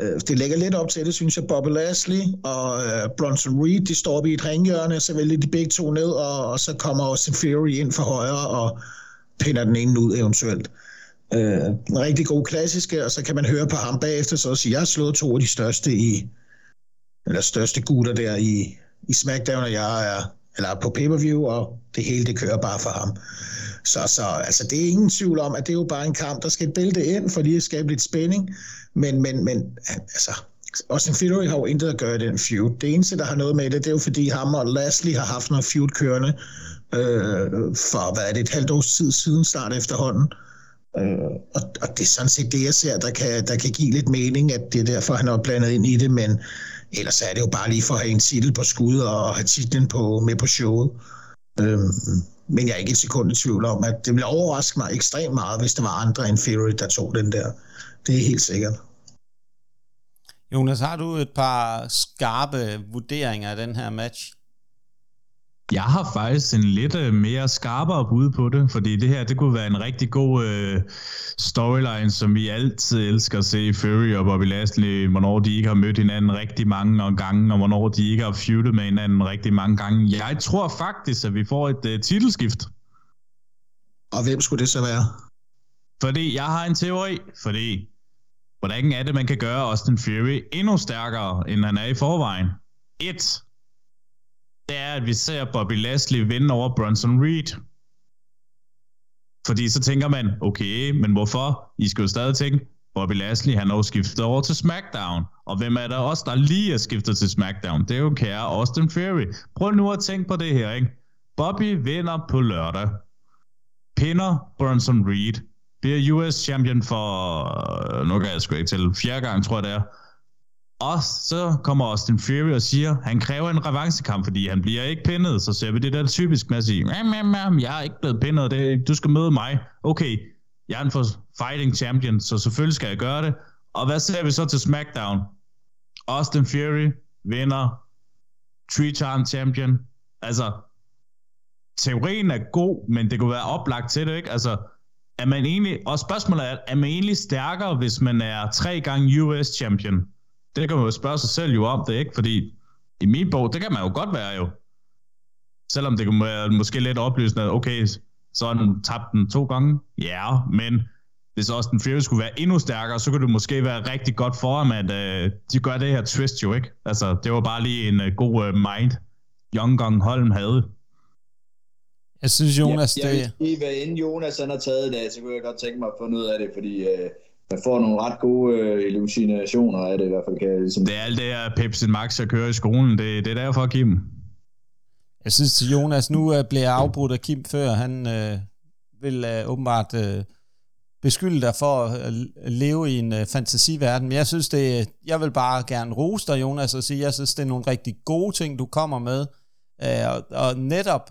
øh, det lægger lidt op til det, synes jeg, Bobby Lashley og øh, Bronson Reed, de står oppe i et ringhjørne, så vælger de begge to ned, og, og så kommer også Fury ind for højre og pinder den ene ud eventuelt. Øh, en rigtig god klassiske, og så kan man høre på ham bagefter, så sige, jeg har slået to af de største i, eller største gutter der i, i SmackDown, og jeg er eller på pay-per-view, og det hele det kører bare for ham. Så, så altså, det er ingen tvivl om, at det er jo bare en kamp, der skal et bælte ind, for lige at skabe lidt spænding. Men, men, men altså, Austin Theory har jo intet at gøre i den feud. Det eneste, der har noget med det, det er jo fordi ham og Lashley har haft noget feud kørende øh, for, hvad er det, et halvt års tid siden start efterhånden. Øh, og, og det er sådan set det, jeg ser, der kan, der kan give lidt mening, at det er derfor, han er blandet ind i det, men ellers er det jo bare lige for at have en titel på skud og have titlen på, med på showet. Øhm, men jeg er ikke et sekund i tvivl om, at det ville overraske mig ekstremt meget, hvis der var andre end Fury, der tog den der. Det er helt sikkert. Jonas, har du et par skarpe vurderinger af den her match? Jeg har faktisk en lidt uh, mere skarpere bud på det, fordi det her det kunne være en rigtig god uh, storyline, som vi altid elsker at se Fury og Bobby Lashley, hvornår de ikke har mødt hinanden rigtig mange gange, og hvornår de ikke har feudet med hinanden rigtig mange gange. Jeg tror faktisk, at vi får et uh, titelskift. Og hvem skulle det så være? Fordi jeg har en teori, fordi hvordan er det, man kan gøre Austin Fury endnu stærkere, end han er i forvejen? Et, det er, at vi ser Bobby Lashley vinde over Bronson Reed. Fordi så tænker man, okay, men hvorfor? I skal jo stadig tænke, Bobby Lashley, han har jo skiftet over til SmackDown. Og hvem er der også, der lige er skiftet til SmackDown? Det er jo kære Austin Fury. Prøv nu at tænke på det her, ikke? Bobby vinder på lørdag. Pinder Bronson Reed. Bliver US champion for, øh, nu kan jeg sgu ikke til, fjerde gang tror jeg det er. Og så kommer Austin Fury og siger, han kræver en revancekamp, fordi han bliver ikke pinnet. Så ser vi det der typisk med at sige, jeg er ikke blevet pinnet, det, du skal møde mig. Okay, jeg er en for fighting champion, så selvfølgelig skal jeg gøre det. Og hvad ser vi så til SmackDown? Austin Fury vinder three-time champion. Altså, teorien er god, men det kunne være oplagt til det, ikke? Altså, er man egentlig, og spørgsmålet er, er man egentlig stærkere, hvis man er tre gange US champion? Det kan man jo spørge sig selv jo om det, ikke? Fordi i min bog, det kan man jo godt være jo. Selvom det kan være måske lidt oplysende, at okay, så har den tabt den to gange. Ja, men hvis også den Fury skulle være endnu stærkere, så kunne det måske være rigtig godt for ham, at uh, de gør det her twist jo, ikke? Altså, det var bare lige en uh, god uh, mind, Young Gong Holm havde. Jeg synes, Jonas... Ja, jeg vil sige, hvad inden Jonas han har taget det, så kunne jeg godt tænke mig at få noget af det, fordi uh, man får nogle ret gode øh, illusioner af det i hvert fald. Kan jeg ligesom... Det er alt det her Pepsi Max, jeg kører i skolen. Det, det er derfor, Kim. Jeg synes, Jonas nu øh, bliver afbrudt af Kim før. Han øh, vil øh, åbenbart øh, beskylde dig for at leve i en øh, fantasiverden. Men jeg synes, det, jeg vil bare gerne rose dig, Jonas, og sige, jeg synes, det er nogle rigtig gode ting, du kommer med. Øh, og, og netop,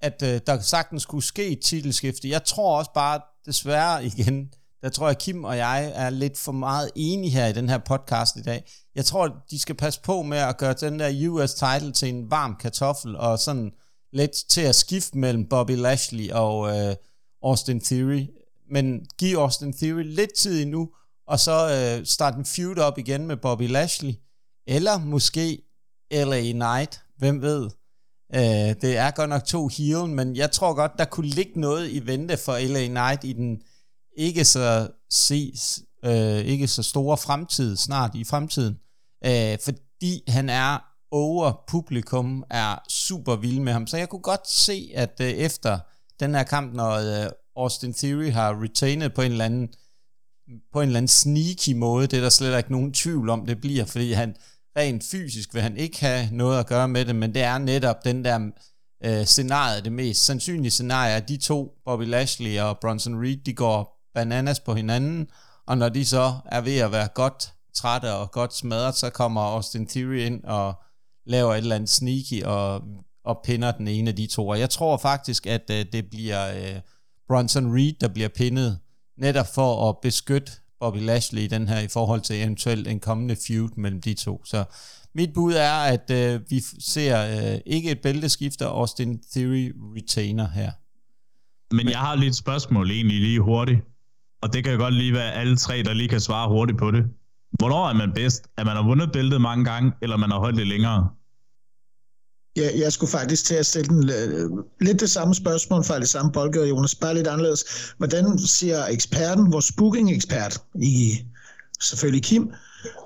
at øh, der sagtens skulle ske et titelskifte. Jeg tror også bare, desværre igen, der tror jeg, Kim og jeg er lidt for meget enige her i den her podcast i dag. Jeg tror, de skal passe på med at gøre den der US title til en varm kartoffel, og sådan lidt til at skifte mellem Bobby Lashley og øh, Austin Theory. Men giv Austin Theory lidt tid endnu, og så øh, starte en feud op igen med Bobby Lashley. Eller måske LA Knight, hvem ved. Øh, det er godt nok to heel, men jeg tror godt, der kunne ligge noget i vente for LA Knight i den ikke så ses, øh, ikke så store fremtid snart i fremtiden. Øh, fordi han er over publikum, er super vild med ham. Så jeg kunne godt se, at øh, efter den her kamp, når øh, Austin Theory har retained på en eller anden på en eller anden sneaky måde, det er der slet ikke nogen tvivl om, det bliver, fordi han rent fysisk vil han ikke have noget at gøre med det, men det er netop den der øh, scenarie, det mest sandsynlige scenarie, at de to, Bobby Lashley og Bronson Reed, de går bananas på hinanden, og når de så er ved at være godt trætte og godt smadret, så kommer Austin Theory ind og laver et eller andet sneaky og, og pinder den ene af de to. Og jeg tror faktisk, at øh, det bliver øh, Bronson Reed, der bliver pinnet, netop for at beskytte Bobby Lashley i den her, i forhold til eventuelt en kommende feud mellem de to. Så mit bud er, at øh, vi ser øh, ikke et bælteskifte, og Austin Theory retainer her. Men jeg har lidt spørgsmål egentlig lige hurtigt, og det kan jo godt lige være alle tre, der lige kan svare hurtigt på det. Hvornår er man bedst? At man har vundet bæltet mange gange, eller man har holdt det længere? Ja, jeg skulle faktisk til at stille den, øh, lidt det samme spørgsmål fra det samme boldgade, Jonas, bare lidt anderledes. Hvordan siger eksperten, vores booking-ekspert i selvfølgelig Kim,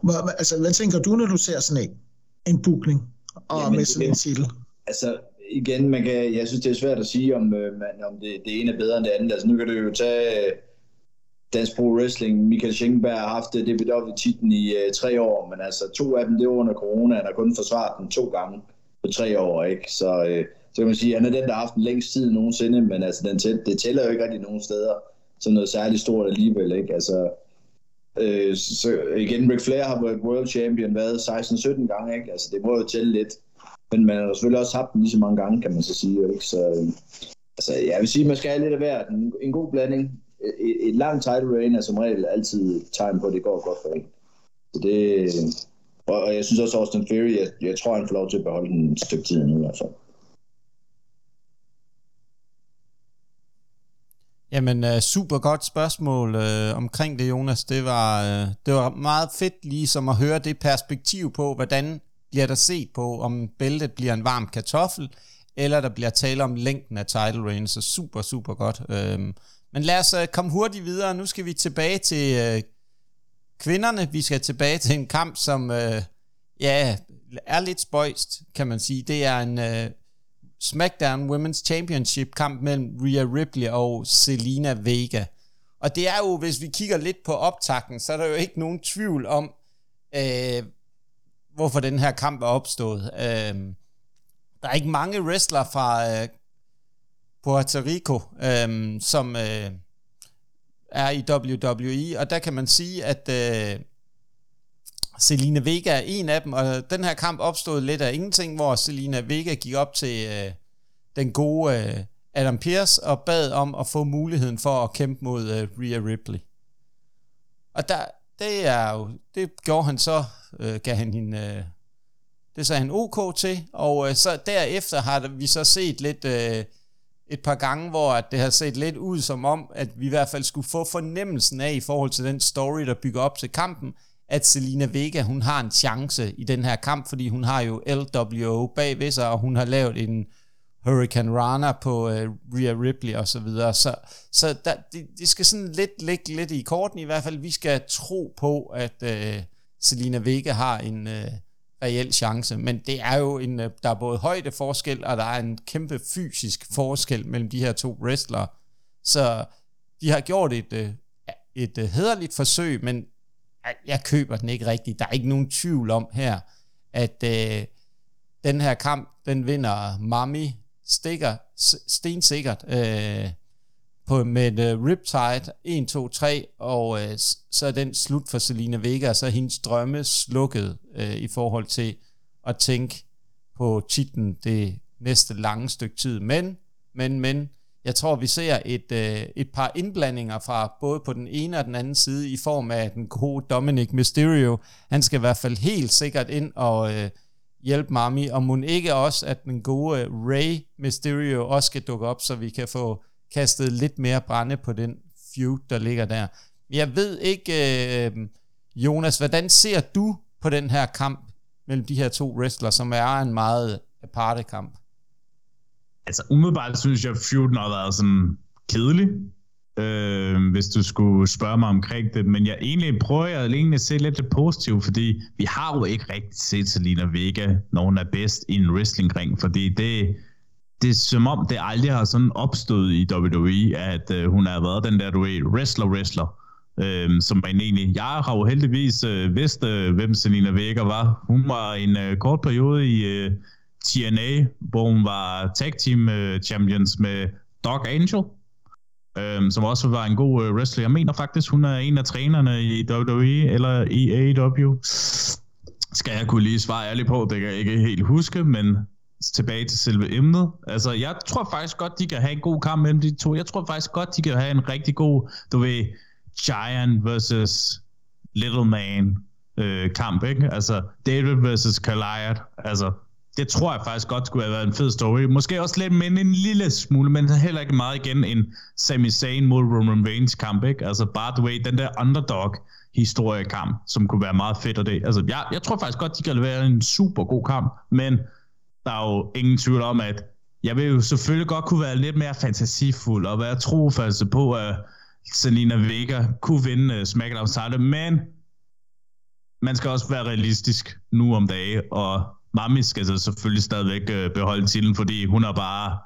hvor, altså, hvad tænker du, når du ser sådan en, en booking og Jamen, med sådan en titel? Altså, igen, man kan, jeg synes, det er svært at sige, om, øh, man, om det, det ene er bedre end det andet. Altså, nu kan du jo tage øh, Dansk Pro Wrestling. Michael Schenkenberg har haft øh, DBW-titlen i øh, tre år, men altså to af dem, det var under corona. Han har kun forsvaret den to gange på tre år, ikke? Så, øh, så kan man sige, han er den, der har haft den længst tid nogensinde, men altså, den tæt, det tæller jo ikke rigtig nogen steder sådan noget særligt stort alligevel, ikke? Altså, øh, så igen, Ric Flair har været world champion, været 16-17 gange, ikke? Altså, det må jo tælle lidt. Men man har selvfølgelig også haft den lige så mange gange, kan man så sige, ikke? Så, øh, altså, jeg vil sige, man skal have lidt af hver. En, en god blanding Øh, et, et langt title reign er som regel altid tegn på, at det går godt for en. Så det, og, og jeg synes også, at Austin Fury, jeg, jeg tror, han får lov til at beholde den et stykke tid nu i hvert fald. Jamen, uh, super godt spørgsmål uh, omkring det, Jonas. Det var, uh, det var meget fedt ligesom at høre det perspektiv på, hvordan bliver der set på, om bæltet bliver en varm kartoffel, eller der bliver tale om længden af title reign. Så super, super godt. Uh, men lad os uh, komme hurtigt videre. Nu skal vi tilbage til uh, kvinderne. Vi skal tilbage til en kamp, som uh, ja, er lidt spøjst, kan man sige. Det er en uh, SmackDown Women's Championship kamp mellem Rhea Ripley og Selina Vega. Og det er jo, hvis vi kigger lidt på optakten, så er der jo ikke nogen tvivl om, uh, hvorfor den her kamp er opstået. Uh, der er ikke mange wrestlere fra uh, Puerto Rico, øhm, som øh, er i WWE, og der kan man sige, at øh, Selina Vega er en af dem, og den her kamp opstod lidt af ingenting, hvor Selina Vega gik op til øh, den gode øh, Adam Pearce og bad om at få muligheden for at kæmpe mod øh, Rhea Ripley. Og der, det er jo, det gjorde han så, øh, gav han hende, øh, det sagde han OK til, og øh, så derefter har vi så set lidt øh, et par gange, hvor at det har set lidt ud som om, at vi i hvert fald skulle få fornemmelsen af, i forhold til den story, der bygger op til kampen, at Selina Vega, hun har en chance i den her kamp, fordi hun har jo LWO bagved sig, og hun har lavet en Hurricane Rana på uh, Rhea Ripley og så videre. Så, så der, det, det skal sådan lidt ligge lidt i korten i hvert fald. Vi skal tro på, at uh, Selina Vega har en, uh, reel chance, men det er jo en, øh, der er både højde forskel, og der er en kæmpe fysisk forskel mellem de her to wrestlere. Så de har gjort et, øh, et, øh, hederligt forsøg, men jeg køber den ikke rigtigt. Der er ikke nogen tvivl om her, at øh, den her kamp, den vinder Mami stikker stensikkert. Øh, på, med et uh, Riptide 1, 2, 3, og uh, så er den slut for Selina Vega, og så er hendes drømme slukket uh, i forhold til at tænke på titlen det næste lange stykke tid. Men, men, men, jeg tror, vi ser et, uh, et par indblandinger fra både på den ene og den anden side i form af den gode Dominic Mysterio. Han skal i hvert fald helt sikkert ind og uh, hjælpe Mami, og må ikke også, at den gode Ray Mysterio også skal dukke op, så vi kan få kastet lidt mere brænde på den feud, der ligger der. Jeg ved ikke, øh, Jonas, hvordan ser du på den her kamp mellem de her to wrestler, som er en meget aparte kamp? Altså umiddelbart synes jeg, at feuden har været sådan kedelig. øh, hvis du skulle spørge mig omkring det. Men jeg egentlig prøver jeg egentlig at se lidt det positive, fordi vi har jo ikke rigtig set Selina Vega, når hun er bedst i en wrestlingring, fordi det, det er som om, det aldrig har sådan opstået i WWE, at øh, hun har været den der, du ved, wrestler-wrestler. Øh, som man egentlig, jeg har jo heldigvis øh, vidst, øh, hvem Selina Vega var. Hun var en øh, kort periode i øh, TNA, hvor hun var tag team øh, champions med Dog Angel, øh, som også var en god øh, wrestler. Jeg mener faktisk, hun er en af trænerne i WWE eller i AEW. Skal jeg kunne lige svare ærligt på, det kan jeg ikke helt huske, men tilbage til selve emnet. Altså, jeg tror faktisk godt, de kan have en god kamp mellem de to. Jeg tror faktisk godt, de kan have en rigtig god, du ved, Giant versus Little Man øh, kamp, ikke? Altså, David versus Goliath. Altså, det tror jeg faktisk godt skulle have været en fed story. Måske også lidt, men en lille smule, men heller ikke meget igen en Sami Zayn mod Roman Reigns kamp, ikke? Altså, by the way, den der underdog historiekamp, som kunne være meget fedt og det. Altså, jeg, jeg tror faktisk godt, de kan levere en super god kamp, men der er jo ingen tvivl om, at jeg vil jo selvfølgelig godt kunne være lidt mere fantasifuld og være trofast på, at Selina Vega kunne vinde øh, uh, SmackDown title, men man skal også være realistisk nu om dage, og Mami skal så selvfølgelig stadigvæk uh, beholde titlen, fordi hun er bare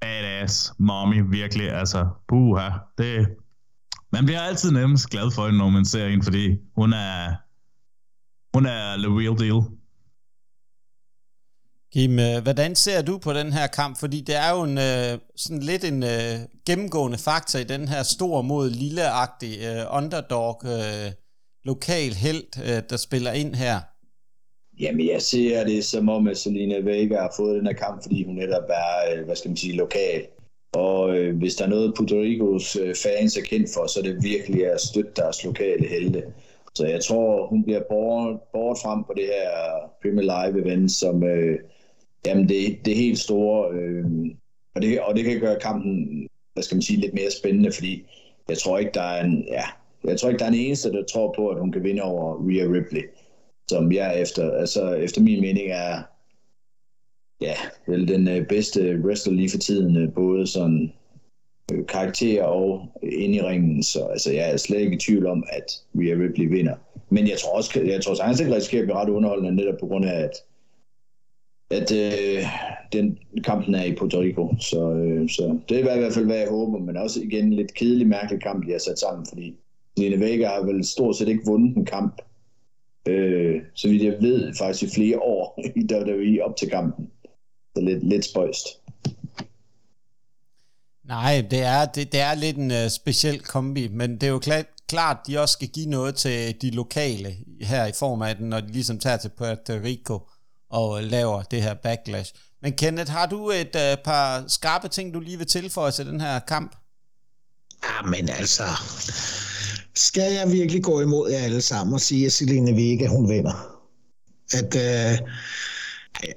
badass mommy, virkelig, altså, buha, det, man bliver altid nemmest glad for hende, når man ser hende, fordi hun er, hun er the real deal. Kim, øh, hvordan ser du på den her kamp? Fordi det er jo en, øh, sådan lidt en uh, gennemgående faktor i den her stor mod lilleagtige uh, underdog, uh, lokal held, uh, der spiller ind her. Jamen, jeg ser det som om, at Selina Vega har fået den her kamp, fordi hun netop er, hvad skal man sige, lokal. Og øh, hvis der er noget, Puerto Ricos øh, fans er kendt for, så er det virkelig at støtte deres lokale helte. Så jeg tror, hun bliver båret, bort frem på det her Premier Live event, som, øh, Jamen, det, det er helt store, øh, og, det, og det kan gøre kampen, hvad skal man sige, lidt mere spændende, fordi jeg tror ikke, der er en, ja, jeg tror ikke, der er en eneste, der tror på, at hun kan vinde over Rhea Ripley, som jeg efter, altså efter min mening er, ja, vel den øh, bedste wrestler lige for tiden, øh, både sådan øh, karakter og ind i ringen, så altså, jeg er slet ikke i tvivl om, at Rhea Ripley vinder. Men jeg tror også, jeg tror sagtens ikke risikerer at blive ret underholdende, netop på grund af, at at øh, den kampen er i Puerto Rico. Så, øh, så det er i hvert fald, hvad jeg håber, men også igen en lidt kedelig, mærkelig kamp, de har sat sammen, fordi Lene Vega har vel stort set ikke vundet en kamp, øh, så vidt jeg ved, faktisk i flere år i WWE op til kampen. Så lidt, lidt spøjst. Nej, det er, det, det er lidt en uh, speciel kombi, men det er jo klart, klart, de også skal give noget til de lokale her i form af den, når de ligesom tager til Puerto Rico og laver det her backlash. Men Kenneth, har du et uh, par skarpe ting, du lige vil tilføje til den her kamp? Ja, men altså, skal jeg virkelig gå imod jer alle sammen og sige, at Selene Vega, hun vinder? At, uh,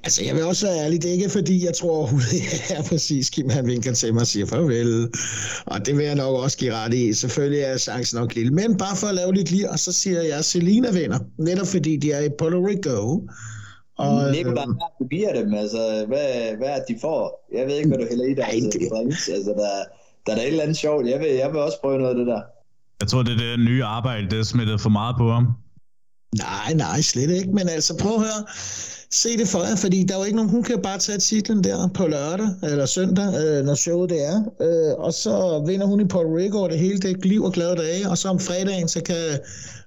altså, jeg vil også være ærlig, det er ikke fordi, jeg tror hun *laughs* er præcis, Kim han vinker til mig og siger farvel. Og det vil jeg nok også give ret i. Selvfølgelig er chancen nok lille. Men bare for at lave lidt lige, og så siger jeg, at Selina vinder. Netop fordi de er i Puerto Rico. Og, Nikolaj, øh, du giver dem, altså, hvad, hvad er de får? Jeg ved ikke, hvad du hælder i der. Altså, altså, der, der er der et eller andet sjovt. Jeg vil, jeg vil også prøve noget af det der. Jeg tror, det er det nye arbejde, det er smittet for meget på ham. Nej, nej, slet ikke. Men altså, prøv at høre. Se det for jer, fordi der er jo ikke nogen, hun kan bare tage titlen der på lørdag eller søndag, øh, når showet det er. Øh, og så vinder hun i Puerto Rico, og det hele det er liv og glade dage. Og så om fredagen, så kan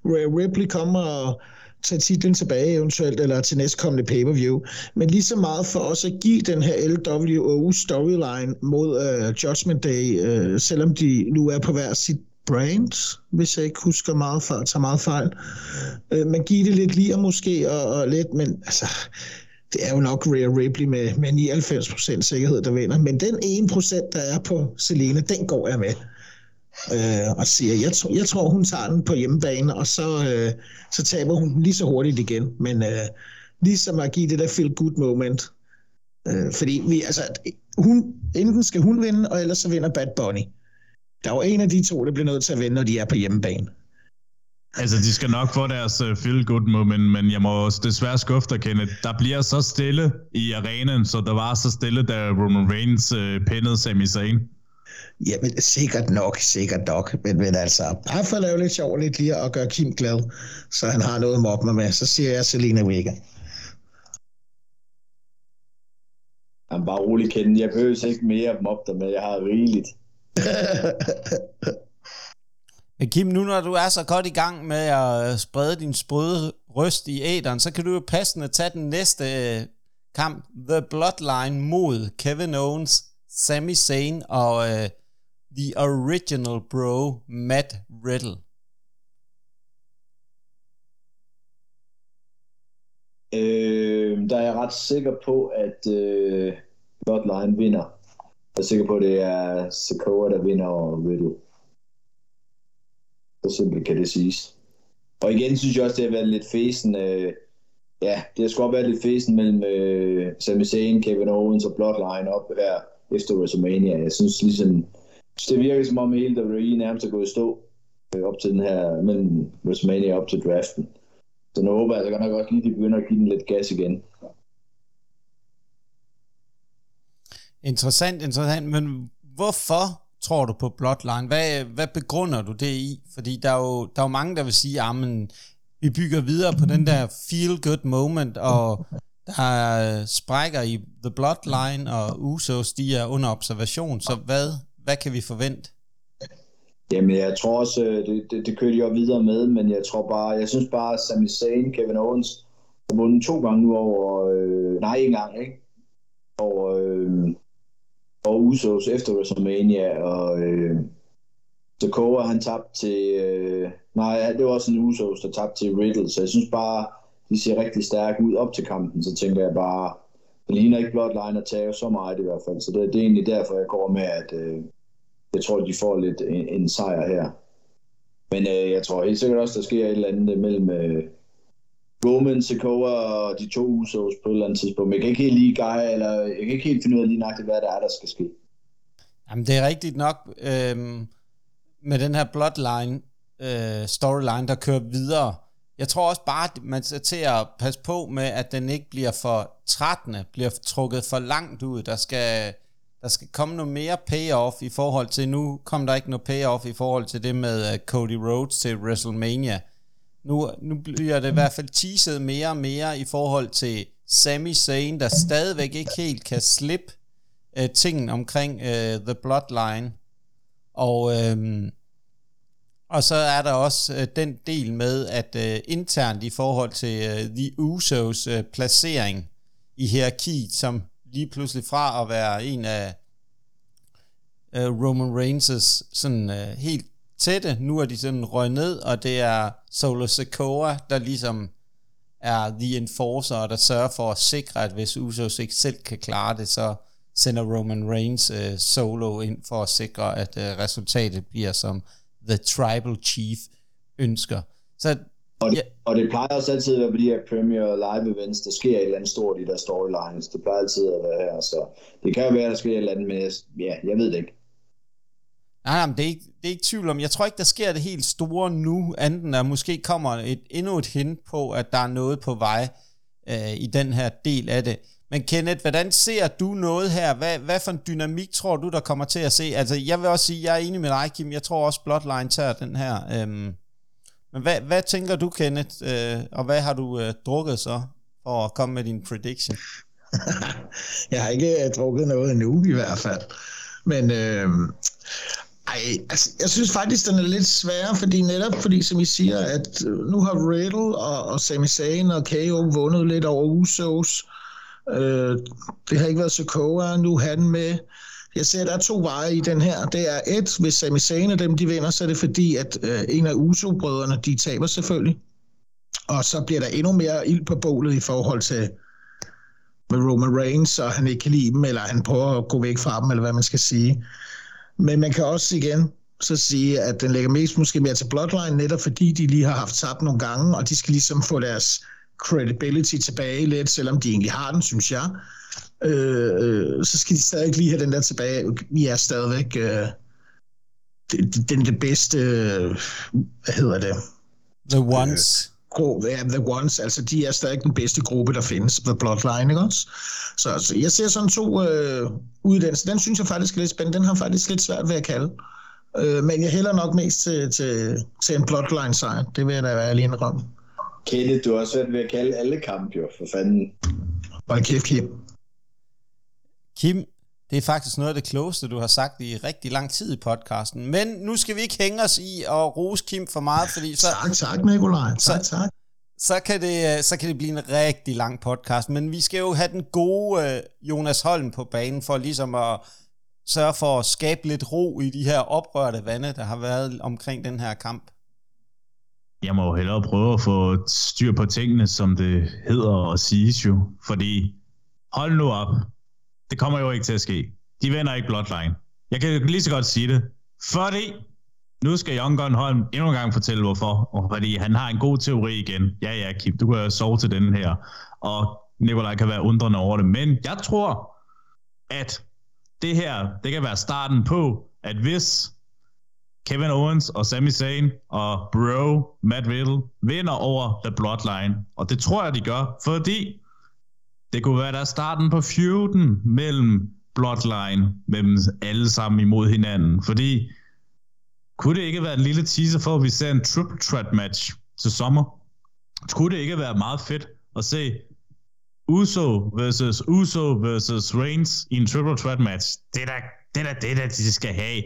Ray Ripley komme og tage titlen tilbage eventuelt, eller til næstkommende pay-per-view. Men lige så meget for os at give den her LWO storyline mod uh, Judgment Day, uh, selvom de nu er på hver sit brand, hvis jeg ikke husker meget for, tager meget fejl. Øh, uh, man giver det lidt lige måske, og, og lidt, men altså, det er jo nok Rhea Ripley med, med 99% sikkerhed, der vinder. Men den 1%, der er på Selena, den går jeg med øh, og siger, jeg, tro, jeg tror, hun tager den på hjemmebane, og så, øh, så taber hun den lige så hurtigt igen. Men øh, ligesom at give det der feel good moment. Øh, fordi vi, altså, hun, enten skal hun vinde, og ellers så vinder Bad Bunny. Der er jo en af de to, der bliver nødt til at vinde, når de er på hjemmebane. Altså, de skal nok få deres øh, uh, feel good moment, men jeg må også desværre skuffe dig, Kenneth. Der bliver så stille i arenaen, så der var så stille, da Roman Reigns uh, pindede Sami Zayn. Jamen, sikkert nok, sikkert nok. Men, men altså, bare for at lave lidt sjov lidt lige og gøre Kim glad, så han har noget at mobbe mig med, så siger jeg Selena Vega. Han bare rolig kendt. Jeg behøver ikke mere mobbe dig med. Jeg har rigeligt. *laughs* Men Kim, nu når du er så godt i gang med at sprede din sprøde røst i æderen, så kan du jo passende tage den næste øh, kamp, The Bloodline mod Kevin Owens, Sami Zayn og uh, The Original Bro, Matt Riddle. Øh, der er jeg ret sikker på, at øh, Bloodline vinder. Jeg er sikker på, at det er Sokoa, der vinder over Riddle. Så simpelt kan det siges. Og igen synes jeg også, det har været lidt fesen. Øh, ja, det har sgu været lidt fesen mellem øh, Sami Zayn, Kevin Owens og Bloodline op her efter WrestleMania. Jeg synes ligesom, det virker som om hele WWE nærmest er gået i stå øh, op til den her, mellem WrestleMania op til draften. Så nu håber jeg, at godt nok også lige, de begynder at give den lidt gas igen. Interessant, interessant. Men hvorfor tror du på Bloodline? Hvad, hvad begrunder du det i? Fordi der er jo, der er jo mange, der vil sige, ah, at vi bygger videre på den der feel-good moment, og der er sprækker i The Bloodline, og Usos, de er under observation. Så hvad, hvad kan vi forvente? Jamen, jeg tror også, øh, det, det, det kører de jo videre med, men jeg tror bare, jeg synes bare, at Sami Zayn, Kevin Owens, har vundet to gange nu over, øh, nej, en gang, ikke? Over, øh, over Usos efter WrestleMania, og øh, Sokoa, han tabte til, øh, nej, det var også en Usos, der tabte til Riddle, så jeg synes bare, de ser rigtig stærke ud op til kampen, så tænker jeg bare, det ligner ikke Bloodline at tage så meget i hvert fald, så det, det er egentlig derfor, jeg går med, at øh, jeg tror, de får lidt en, en sejr her. Men øh, jeg tror helt sikkert også, der sker et eller andet øh, mellem øh, Roman, Sokoa og de to Usos på et eller andet tidspunkt. Men jeg kan ikke helt lige Guy, eller jeg kan ikke helt finde ud af lige nøjagtigt, hvad der er, der skal ske. Jamen, det er rigtigt nok øh, med den her Bloodline øh, storyline, der kører videre. Jeg tror også bare, at man skal til at passe på med, at den ikke bliver for trættende, bliver trukket for langt ud. Der skal, der skal komme noget mere payoff i forhold til, nu kom der ikke noget payoff i forhold til det med uh, Cody Rhodes til WrestleMania. Nu, nu bliver det i hvert fald teaset mere og mere i forhold til Sami Zayn, der stadigvæk ikke helt kan slippe uh, tingen omkring uh, The Bloodline. Og, uh, og så er der også øh, den del med, at øh, internt i forhold til øh, The Usos øh, placering i hierarkiet, som lige pludselig fra at være en af uh, Roman Reigns' sådan uh, helt tætte, nu er de sådan røget ned, og det er Solo Sikoa, der ligesom er the enforcer, og der sørger for at sikre, at hvis Usos ikke selv kan klare det, så sender Roman Reigns uh, solo ind for at sikre, at uh, resultatet bliver som The Tribal Chief ønsker. Så og det, yeah. og det plejer også altid at være på de her Premier Live events, der sker et eller andet stort i der storylines. Det plejer altid at være her, så det kan jo være, at der sker et eller andet, men jeg, ja, jeg ved det ikke. Nej, nej, men det er, ikke, det er ikke tvivl om. Jeg tror ikke, der sker det helt store nu, anden der måske kommer et, endnu et hint på, at der er noget på vej øh, i den her del af det. Men Kenneth, hvordan ser du noget her? Hvad, hvad for en dynamik tror du, der kommer til at se? Altså, jeg vil også sige, jeg er enig med dig, Kim. Jeg tror også, Bloodline tager den her. Øhm, men hvad, hvad tænker du, Kenneth? Øh, og hvad har du øh, drukket så, for at komme med din prediction? *laughs* jeg har ikke øh, drukket noget endnu, i hvert fald. Men øh, ej, altså, jeg synes faktisk, den er lidt svær, fordi netop fordi, som I siger, at øh, nu har Riddle og, og Sami Zayn og KO vundet lidt over Usos. Øh, det har ikke været Sokoa, nu han med. Jeg ser, at der er to veje i den her. Det er et, hvis Sami Zayn og dem de vinder, så er det fordi, at øh, en af Uso-brødrene, de taber selvfølgelig. Og så bliver der endnu mere ild på bålet i forhold til med Roman Reigns, og han ikke kan lide dem, eller han prøver at gå væk fra dem, eller hvad man skal sige. Men man kan også igen så sige, at den lægger mest måske mere til Bloodline, netop fordi de lige har haft tabt nogle gange, og de skal ligesom få deres credibility tilbage lidt, selvom de egentlig har den, synes jeg. Øh, øh, så skal de stadig lige have den der tilbage. Vi er stadigvæk øh, den det bedste, hvad hedder det? The Ones. gruppe, ja, The Ones, altså de er stadig den bedste gruppe, der findes, The Bloodline, ikke også? Så altså, jeg ser sådan to øh, uddannelser. Den synes jeg faktisk er lidt spændende. Den har faktisk lidt svært ved at kalde. Øh, men jeg hælder nok mest til, til, til en Bloodline-sejr. Det vil jeg da være alene indrømme. Kenneth, du har også været ved at kalde alle kampe, jo, for fanden. Hold kæft, Kim. Kim, det er faktisk noget af det klogeste, du har sagt i rigtig lang tid i podcasten. Men nu skal vi ikke hænge os i og rose Kim for meget, fordi så... Tak, tak, Nikolaj. Tak, tak. Så kan, det, så kan det blive en rigtig lang podcast, men vi skal jo have den gode øh, Jonas Holm på banen for ligesom at sørge for at skabe lidt ro i de her oprørte vande, der har været omkring den her kamp. Jeg må jo hellere prøve at få styr på tingene, som det hedder og siges jo. Fordi, hold nu op, det kommer jo ikke til at ske. De vender ikke Bloodline. Jeg kan lige så godt sige det. Fordi nu skal Jon Gunn Holm endnu en gang fortælle hvorfor. Og fordi han har en god teori igen. Ja, ja, Kim, du kan sove til den her. Og Nikolaj kan være undrende over det. Men jeg tror, at det her, det kan være starten på, at hvis Kevin Owens og Sami Zayn og Bro, Matt Riddle, vinder over The Bloodline. Og det tror jeg, de gør, fordi det kunne være der starten på feuden mellem Bloodline, mellem alle sammen imod hinanden. Fordi kunne det ikke være en lille teaser for, at vi ser en triple threat match til sommer? Kunne det ikke være meget fedt at se Uso versus Uso versus Reigns i en triple threat match? Det er da det, er da, det, er da, de skal have.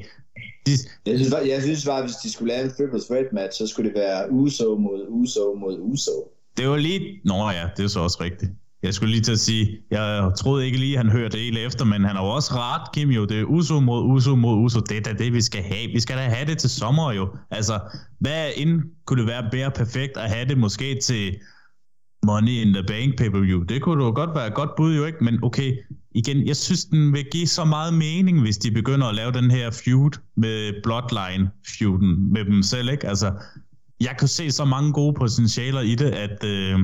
De... Jeg, synes, jeg synes bare, at hvis de skulle lave en triple threat match, så skulle det være Uso mod Uso mod Uso. Det var lige... Nå ja, det er så også rigtigt. Jeg skulle lige til at sige, jeg troede ikke lige, at han hørte det hele efter, men han har jo også ret, Kim, jo. Det er Uso mod Uso mod Uso. Det er da det, vi skal have. Vi skal da have det til sommer, jo. Altså, hvad end kunne det være bedre perfekt at have det måske til Money in the Bank pay-per-view? Det kunne jo godt være et godt bud, jo ikke? Men okay, igen, jeg synes, den vil give så meget mening, hvis de begynder at lave den her feud med Bloodline-feuden med dem selv, ikke? Altså, jeg kan se så mange gode potentialer i det, at... Øh,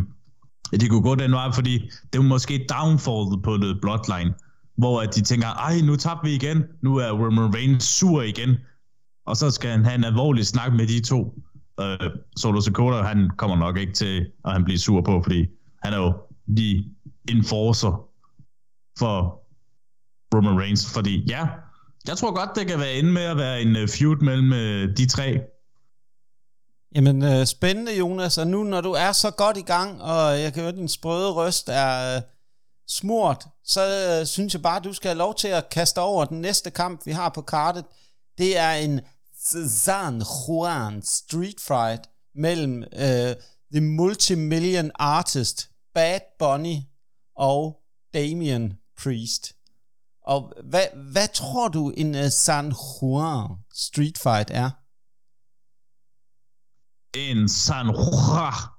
at de kunne gå den vej, fordi det var måske downfallet på The Bloodline, hvor at de tænker, ej, nu tabte vi igen, nu er Roman Reigns sur igen, og så skal han have en alvorlig snak med de to. Uh, Solo Sakota, han kommer nok ikke til at han bliver sur på, fordi han er jo de enforcer for Roman Reigns, fordi ja, jeg tror godt, det kan være inde med at være en øh, feud mellem uh, de tre, Jamen, øh, spændende, Jonas. Og nu, når du er så godt i gang, og jeg kan høre, at din sprøde røst er øh, smurt, så øh, synes jeg bare, at du skal have lov til at kaste over den næste kamp, vi har på kartet. Det er en San Juan Street Fight mellem øh, The Multimillion Artist, Bad Bunny og Damien Priest. Og hvad, hvad tror du en uh, San Juan Street Fight er? En San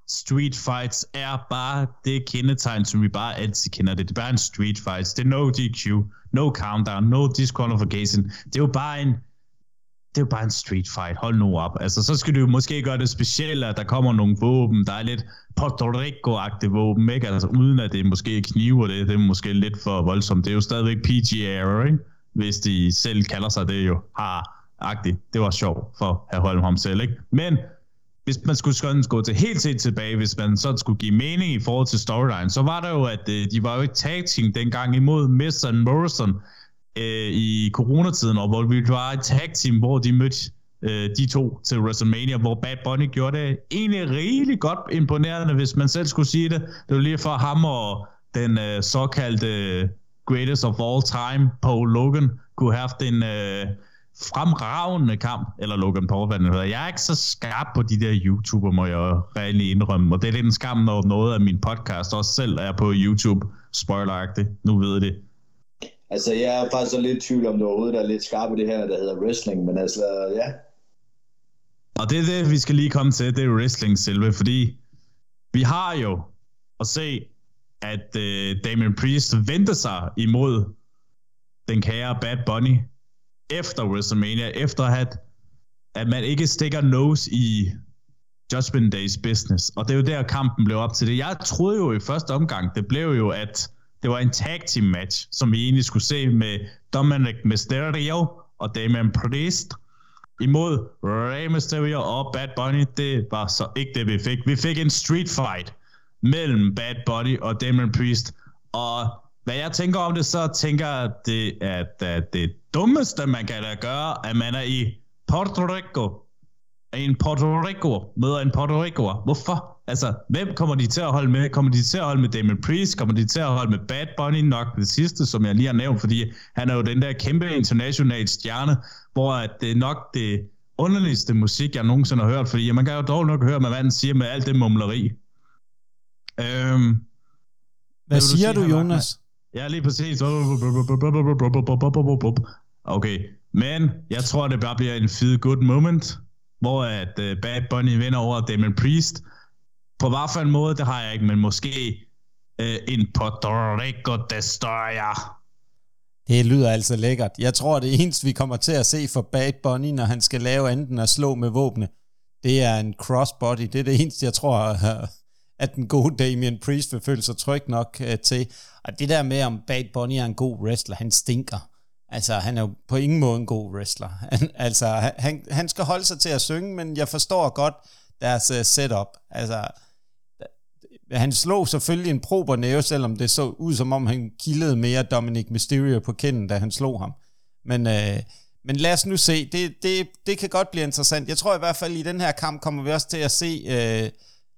Street Fights er bare det kendetegn, som vi bare altid kender det. Det er bare en Street Fights. Det er no DQ, no countdown, no disqualification. Det er jo bare en det er jo bare en street fight. Hold nu op. Altså, så skal du måske gøre det specielt, at der kommer nogle våben, der er lidt Puerto Rico-agtige våben, ikke? Altså, uden at det måske kniver det, det er måske lidt for voldsomt. Det er jo stadigvæk PGA, ikke? Hvis de selv kalder sig det jo. Har agtigt. Det var sjovt for at holde ham selv, ikke? Men hvis man skulle sådan gå til helt set tilbage, hvis man sådan skulle give mening i forhold til storyline, så var der jo, at øh, de var jo et tag team dengang imod Miz Morrison øh, i coronatiden, og hvor vi var et tag team, hvor de mødte øh, de to til WrestleMania, hvor Bad Bunny gjorde det egentlig rigeligt godt imponerende, hvis man selv skulle sige det. Det var lige for ham og den øh, såkaldte greatest of all time, Paul Logan, kunne have haft en... Øh, fremragende kamp, eller Logan Paul, hvad den hedder. Jeg er ikke så skarp på de der YouTuber, må jeg reelt indrømme, og det er lidt en skam, når noget af min podcast også selv er på YouTube, spoileragtigt, nu ved det. Altså, jeg er faktisk lidt i tvivl om, du overhovedet er lidt skarp på det her, der hedder wrestling, men altså, ja. Og det er det, vi skal lige komme til, det er wrestling selve, fordi vi har jo at se, at uh, Damien Priest venter sig imod den kære Bad Bunny, efter WrestleMania, efter at, at man ikke stikker nose i Judgment Days business. Og det er jo der, kampen blev op til det. Jeg troede jo i første omgang, det blev jo, at det var en tag team match, som vi egentlig skulle se med Dominic Mysterio og Damian Priest. imod Rey Mysterio og Bad Bunny, det var så ikke det, vi fik. Vi fik en street fight mellem Bad Bunny og Damian Priest, og hvad jeg tænker om det, så tænker jeg, det, at, at det dummeste, man kan da gøre, at man er i Puerto Rico, en Puerto Rico møder en Puerto Rico. Hvorfor? Altså, hvem kommer de til at holde med? Kommer de til at holde med Damon Priest? Kommer de til at holde med Bad Bunny? Nok det sidste, som jeg lige har nævnt, fordi han er jo den der kæmpe internationale stjerne, hvor at det er nok det underligste musik, jeg nogensinde har hørt, fordi man kan jo dog nok høre, hvad han siger med alt det mumleri. Øhm, hvad siger du, Jonas? Ja, lige præcis. Okay, men jeg tror, det bare bliver en fed good moment, hvor at uh, Bad Bunny vinder over Damon Priest. På hvad for en måde, det har jeg ikke, men måske uh, en Puerto Rico Destroyer. Det lyder altså lækkert. Jeg tror, det eneste, vi kommer til at se for Bad Bunny, når han skal lave enten at slå med våbne, det er en crossbody. Det er det eneste, jeg tror, at den gode Damien Priest vil føle sig tryg nok til. Og det der med, om Bad Bunny er en god wrestler, han stinker. Altså, han er jo på ingen måde en god wrestler. Han, altså, han, han skal holde sig til at synge, men jeg forstår godt deres uh, setup. Altså, han slog selvfølgelig en prober næve, selvom det så ud som om, han kildede mere Dominic Mysterio på kinden, da han slog ham. Men, øh, men lad os nu se. Det, det, det kan godt blive interessant. Jeg tror i hvert fald, i den her kamp kommer vi også til at se Øh,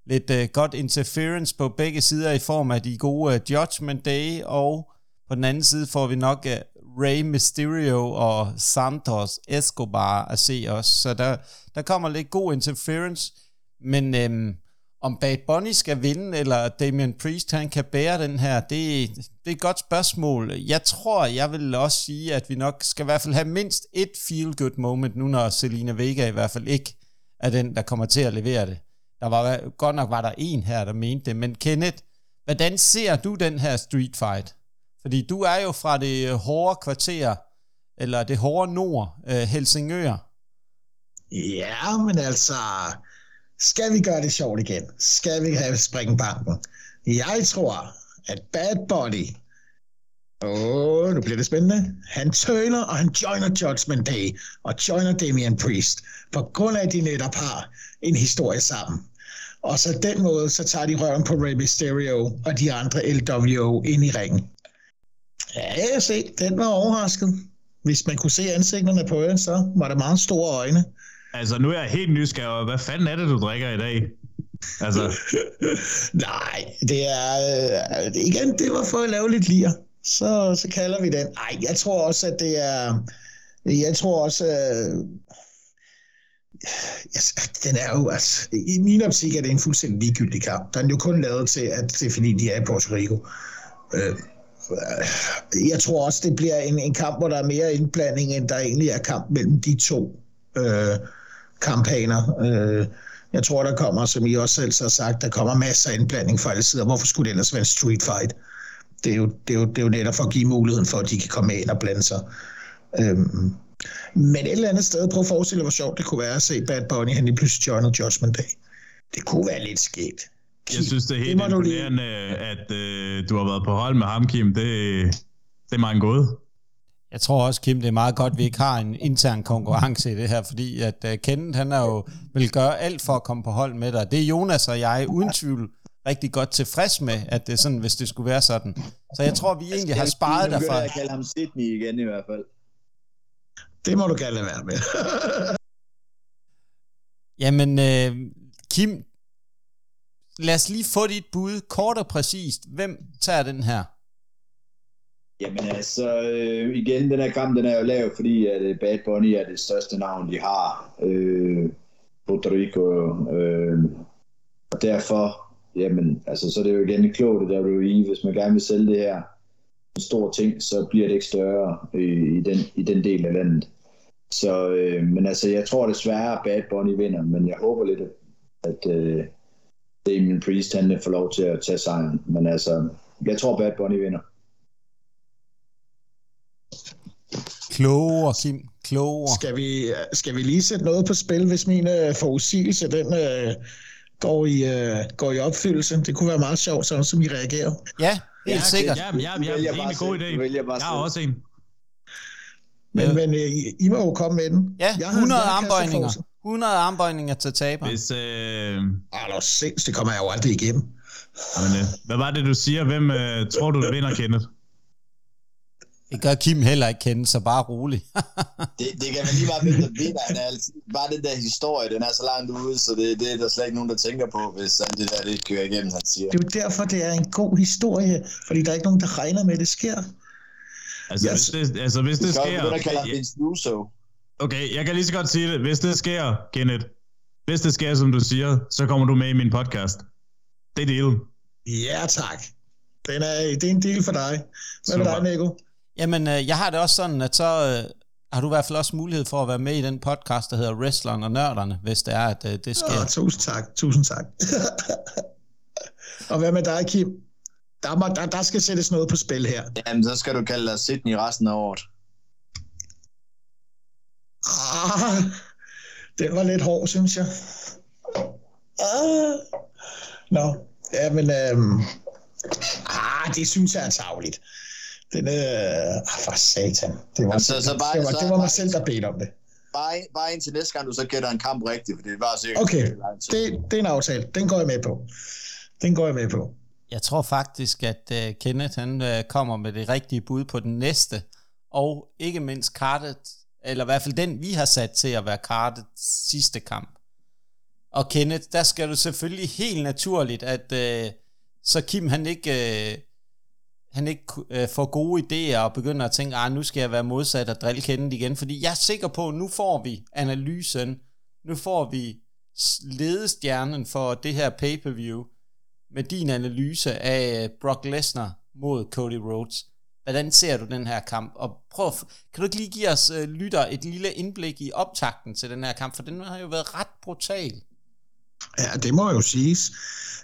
lidt uh, godt interference på begge sider i form af de gode uh, Judgment Day, og på den anden side får vi nok uh, Rey Mysterio og Santos Escobar at se os. Så der, der kommer lidt god interference. Men øhm, om Bad Bunny skal vinde, eller Damian Priest han kan bære den her, det, det er et godt spørgsmål. Jeg tror, jeg vil også sige, at vi nok skal i hvert fald have mindst et feel-good moment, nu når Selina Vega i hvert fald ikke er den, der kommer til at levere det. Der var godt nok var der en her, der mente det, men Kenneth, hvordan ser du den her street fight? Fordi du er jo fra det hårde kvarter, eller det hårde nord, øh, Helsingør. Ja, men altså, skal vi gøre det sjovt igen? Skal vi have springbanken? Jeg tror, at Bad Body, åh, nu bliver det spændende, han tøler, og han joiner Judgment Day, og joiner Damian Priest, på grund af, at de netop har en historie sammen. Og så den måde, så tager de røven på Rey Mysterio og de andre LWO ind i ringen. Ja, jeg se. Den var overrasket. Hvis man kunne se ansigterne på den, så var det meget store øjne. Altså, nu er jeg helt nysgerrig. Hvad fanden er det, du drikker i dag? Altså. *laughs* Nej, det er... Øh, igen, det var for at lave lidt lir. Så, så kalder vi den. Nej, jeg tror også, at det er... Jeg tror også... Øh, yes, den er jo, altså, i min optik er det en fuldstændig ligegyldig kamp. Den er jo kun lavet til, at det er fordi, de er i Puerto Rico. Øh, jeg tror også, det bliver en, en kamp, hvor der er mere indblanding, end der egentlig er kamp mellem de to øh, kampaner. Øh, jeg tror, der kommer, som I også selv har sagt, der kommer masser af indblanding fra alle sider. Hvorfor skulle det ellers være en street fight? Det er jo, det er jo, det er jo netop for at give muligheden for, at de kan komme ind og blande sig. Øhm, men et eller andet sted, prøv at forestille dig, hvor sjovt det kunne være at se Bad Bunny, han lige pludselig joiner Judgment Day. Det kunne være lidt skægt. Jeg synes, det er helt det imponerende, lige... at uh, du har været på hold med ham, Kim. Det, det er meget gåde. Jeg tror også, Kim, det er meget godt, at vi ikke har en intern konkurrence i det her, fordi at uh, Kenneth, han er jo, vil gøre alt for at komme på hold med dig. Det er Jonas og jeg uden tvivl rigtig godt tilfreds med, at det er sådan, hvis det skulle være sådan. Så jeg tror, vi egentlig har sparet dig for... Jeg kalde ham Sydney igen i hvert fald. Det må du gerne være med. *laughs* Jamen, øh, Kim, lad os lige få dit bud, kort og præcist. Hvem tager den her? Jamen altså, øh, igen, den her kamp, den er jo lav, fordi at øh, Bad Bunny er det største navn, de har. Øh, Puerto Rico. Øh, og derfor, jamen, altså, så er det jo igen klogt, at WWE, hvis man gerne vil sælge det her en stor ting, så bliver det ikke større øh, i, den, i den del af landet. Så, øh, men altså, jeg tror desværre, at Bad Bunny vinder, men jeg håber lidt, at, øh, Damien Priest han får lov til at tage sejren. Men altså, jeg tror Bad Bunny vinder. Klogere, Kim. Klogere. Skal vi, skal vi lige sætte noget på spil, hvis min uh, forudsigelse den, uh, går, i, uh, går i opfyldelse? Det kunne være meget sjovt, sådan som I reagerer. Ja, helt ja, sikkert. Ja, ja, ja, ja, det er en god idé. Jeg, jeg har også en. Men, men øh, I, må jo komme med den. Ja, Jeg har- 100 jeg har armbøjninger. forsen. 100 armbøjninger til taber. Hvis, øh, det sindssygt, det kommer jeg jo aldrig igennem. men, øh, hvad var det, du siger? Hvem øh, tror du, der vinder, Kenneth? Det gør Kim heller ikke kende, så bare rolig. *laughs* Det, det kan man lige hvem der vinder. Han er altid, bare den der historie, den er så langt ude, så det, det er der slet ikke nogen, der tænker på, hvis alt det der det kører igennem, han siger. Det er jo derfor, det er en god historie, fordi der er ikke nogen, der regner med, at det sker. Altså, Yes. hvis det, altså, hvis det sker... jo begynde at kalde ham Ja, Vince Russo. Okay, jeg kan lige så godt sige det. Hvis det sker, Kenneth, hvis det sker, som du siger, så kommer du med i min podcast. Det er deal. Ja, tak. Den er, det er en del for dig. Hvad med dig, Nico? Jamen, øh, jeg har det også sådan, at så øh, har du i hvert fald også mulighed for at være med i den podcast, der hedder Wrestleren og Nørderne, hvis det er, at øh, det sker. Ja, tusind tak, tusind tak. *laughs* og hvad med dig, Kim? Der, må, der, der skal sættes noget på spil her. Jamen, så skal du kalde dig Sydney resten af året. Ah, den var lidt hård, synes jeg. Ah. Nå, ja, men... Øhm, ah, det synes jeg er tageligt. Den, øh, ah, for satan. Det var, Jamen, så- så bare- det var, så det var mig selv, der bedte om det. Bare, bare indtil næste gang, du så gætter en kamp rigtigt, for det bare sikkert. Okay, det, det er en aftale. Den går jeg med på. Den går jeg med på. Jeg tror faktisk, at uh, Kenneth han uh, kommer med det rigtige bud på den næste, og ikke mindst kartet, eller i hvert fald den, vi har sat til at være kartet sidste kamp. Og Kenneth, der skal du selvfølgelig helt naturligt, at uh, så Kim han ikke, uh, han ikke uh, får gode idéer og begynder at tænke, ah, nu skal jeg være modsat og drille Kenneth igen, fordi jeg er sikker på, at nu får vi analysen, nu får vi ledestjernen for det her pay-per-view, med din analyse af øh, Brock Lesnar mod Cody Rhodes. Hvordan ser du den her kamp? Og prøv, kan du ikke lige give os uh, lytter et lille indblik i optakten til den her kamp, for den har jo været ret brutal. Ja, det må jo siges.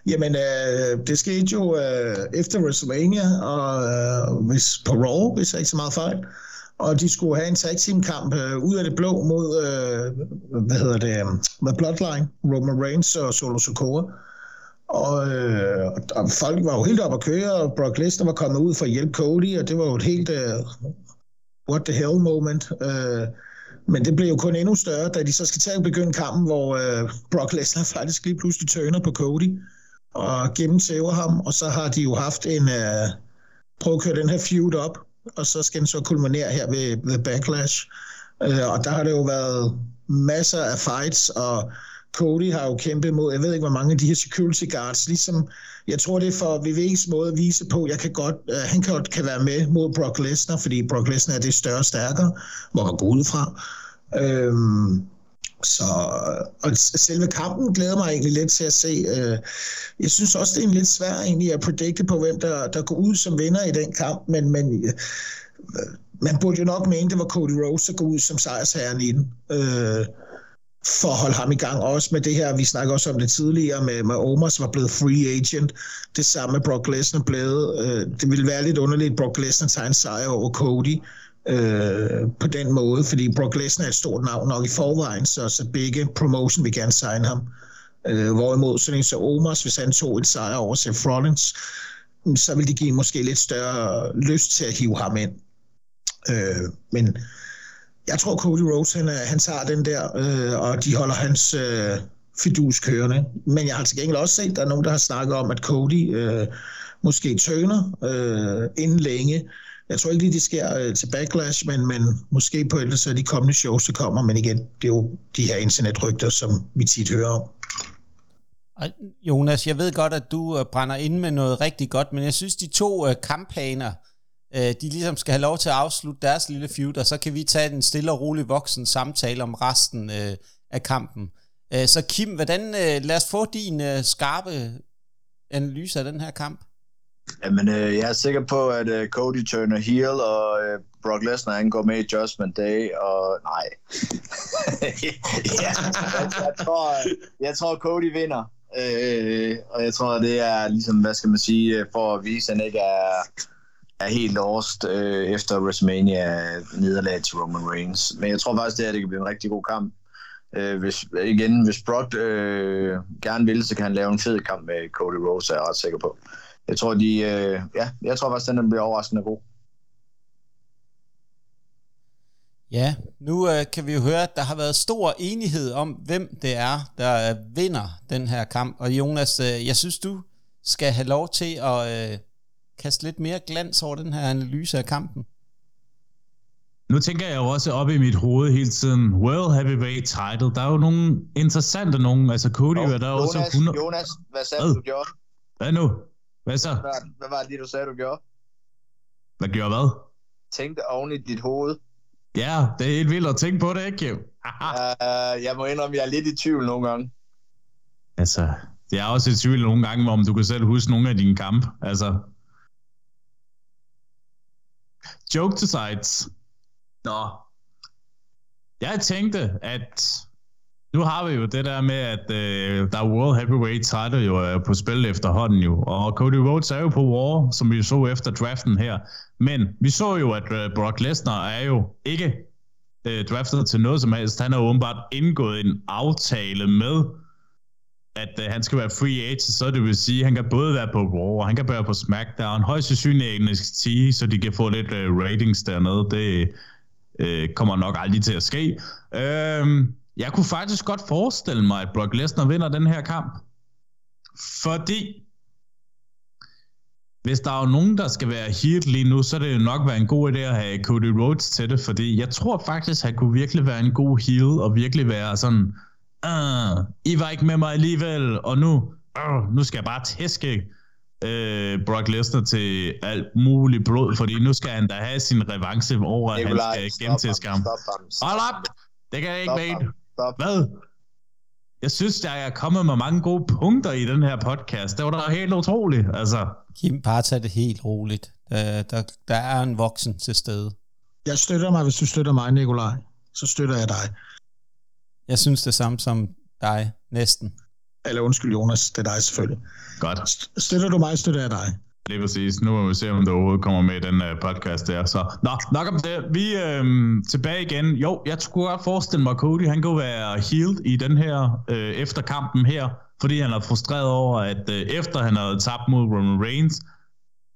Jamen, øh, det skete jo øh, efter WrestleMania, og øh, hvis, på Raw, hvis jeg ikke så meget fejl. Og de skulle have en tag team kamp øh, ud af det blå mod, øh, hvad hedder det, øh, med Bloodline, Roman Reigns og Solo Sokoa. Og, øh, og folk var jo helt oppe at køre, og Brock Lesnar var kommet ud for at hjælpe Cody, og det var jo et helt øh, what the hell moment. Øh, men det blev jo kun endnu større, da de så skal til at begynde kampen, hvor øh, Brock Lesnar *laughs* faktisk lige pludselig tørner på Cody og gennemtæver ham, og så har de jo haft en, øh, prøv at køre den her feud op, og så skal den så kulminere her ved, ved Backlash. Øh, og der har det jo været masser af fights, og Cody har jo kæmpet mod, jeg ved ikke, hvor mange af de her security guards, ligesom, jeg tror, det er for VV's måde at vise på, jeg kan godt, øh, han kan, godt kan være med mod Brock Lesnar, fordi Brock Lesnar er det større og stærkere, hvor han går ud fra. Øhm, så og selve kampen glæder mig egentlig lidt til at se. Øh, jeg synes også, det er en lidt svær egentlig at predikte på, hvem der, der går ud som vinder i den kamp, men, men øh, man burde jo nok mene, det var Cody Rhodes, der går ud som sejrsherren i den. Øh, for at holde ham i gang. Også med det her, vi snakker også om det tidligere, med, med Omos var blevet free agent. Det samme med Brock Lesnar blevet. Øh, det ville være lidt underligt, at Brock Lesnar tager en sejr over Cody øh, på den måde, fordi Brock Lesnar er et stort navn nok i forvejen, så, så begge promotion vil gerne signe ham. Øh, hvorimod sådan en så Omos, hvis han tog en sejr over Seth Rollins, så vil de give måske lidt større lyst til at hive ham ind. Øh, men jeg tror, Cody Rhodes, han, han tager den der, øh, og de holder hans øh, fidus kørende. Men jeg har til gengæld også set, at der er nogen, der har snakket om, at Cody øh, måske tøner øh, inden længe. Jeg tror ikke lige, det sker øh, til Backlash, men, men måske på et af de kommende shows, der kommer. Men igen, det er jo de her internetrygter, som vi tit hører om. Jonas, jeg ved godt, at du øh, brænder ind med noget rigtig godt, men jeg synes, de to øh, øh, de ligesom skal have lov til at afslutte deres lille feud, og så kan vi tage en stille og rolig voksen samtale om resten øh, af kampen. Øh, så Kim, hvordan, øh, lad os få din øh, skarpe analyse af den her kamp. Jamen, øh, jeg er sikker på, at øh, Cody turner heel, og øh, Brock Lesnar han går med i Judgment Day, og nej. *laughs* ja, jeg, jeg, tror, jeg tror, Cody vinder. Øh, og jeg tror, det er ligesom, hvad skal man sige, øh, for at vise, at han ikke er, er helt lost øh, efter WrestleMania nederlag til Roman Reigns. Men jeg tror faktisk, det her det kan blive en rigtig god kamp. Øh, hvis, igen, hvis Brock øh, gerne vil, så kan han lave en fed kamp med Cody Rhodes, er jeg ret sikker på. Jeg tror, de, øh, ja, jeg tror faktisk, den bliver overraskende god. Ja, nu øh, kan vi jo høre, at der har været stor enighed om, hvem det er, der øh, vinder den her kamp. Og Jonas, øh, jeg synes, du skal have lov til at øh, kaste lidt mere glans over den her analyse af kampen. Nu tænker jeg jo også op i mit hoved hele tiden, World Heavyweight Title, der er jo nogle interessante nogen, altså Cody oh, der er Jonas, også 100... Jonas, hvad sagde Hvad? du, du gjorde? Hvad nu? Hvad så? Hvad, hvad var det, lige, du sagde, du gjorde? Hvad gjorde hvad? Tænkte oven i dit hoved. Ja, det er helt vildt at tænke på det, ikke? Jo? Uh, jeg må indrømme, jeg er lidt i tvivl nogle gange. Altså, det er også i tvivl nogle gange, om du kan selv huske nogle af dine kampe. Altså, joke to sides. Nå. Jeg tænkte, at nu har vi jo det der med, at øh, der er World Heavyweight title jo er på spil efterhånden jo, og Cody Rhodes er jo på War, som vi så efter draften her. Men vi så jo, at øh, Brock Lesnar er jo ikke øh, draftet til noget som helst. Han har åbenbart indgået en aftale med at øh, han skal være free agent, så det vil sige, at han kan både være på Raw, og han kan være på SmackDown, højst sandsynligt NXT, så de kan få lidt øh, ratings dernede. Det øh, kommer nok aldrig til at ske. Øh, jeg kunne faktisk godt forestille mig, at Brock Lesnar vinder den her kamp. Fordi hvis der er nogen, der skal være heel lige nu, så er det jo nok være en god idé at have Cody Rhodes til det, fordi jeg tror faktisk, han kunne virkelig være en god heel, og virkelig være sådan, uh, I var ikke med mig alligevel, og nu, uh, nu skal jeg bare tæske uh, Brock Lesnar til alt muligt blod, fordi nu skal han da have sin revanche over, at han skal gentæske ham. Hold op! Det kan jeg ikke mene. Hvad? Jeg synes, jeg er kommet med mange gode punkter i den her podcast. Det var da helt utroligt. Altså, Kim, bare tag det helt roligt. Der, der, der er en voksen til stede. Jeg støtter mig, hvis du støtter mig, Nikolaj. Så støtter jeg dig. Jeg synes det samme som dig, næsten. Eller undskyld, Jonas, det er dig selvfølgelig. godt. St- Støtter du mig, støtter jeg dig. Det er præcis. Nu må vi se, om der overhovedet kommer med i den uh, podcast der. Så, nå, nok om det. Vi er øhm, tilbage igen. Jo, jeg skulle godt forestille mig, at Cody han kunne være healed i den her, øh, efter kampen her, fordi han er frustreret over, at øh, efter han havde tabt mod Roman Reigns,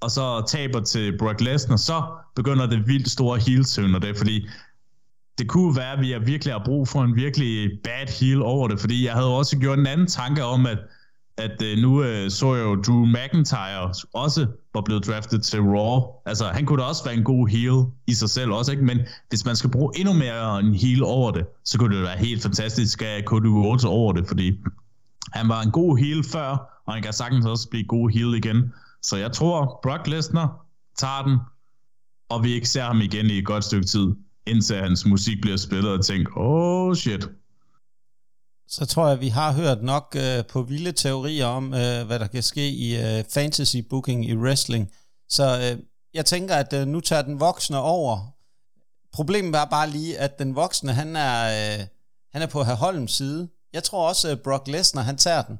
og så taber til Brock Lesnar, så begynder det vildt store heel og det, fordi det kunne være, at vi virkelig har brug for en virkelig bad heel over det, fordi jeg havde også gjort en anden tanke om, at at øh, nu øh, så jeg jo Drew McIntyre også var blevet draftet til Raw. Altså, han kunne da også være en god heel i sig selv også, ikke? Men hvis man skal bruge endnu mere en heel over det, så kunne det være helt fantastisk at Cody Rhodes over det, fordi han var en god heel før, og han kan sagtens også blive god heel igen. Så jeg tror, Brock Lesnar tager den, og vi ikke ser ham igen i et godt stykke tid, indtil hans musik bliver spillet og tænke, oh shit, Så tror jeg, vi har hørt nok øh, på vilde teorier om, øh, hvad der kan ske i øh, fantasy booking i wrestling. Så øh, jeg tænker, at øh, nu tager den voksne over. Problemet var bare lige, at den voksne, han er, øh, han er på herr Holms side. Jeg tror også, at Brock Lesnar, han tager den.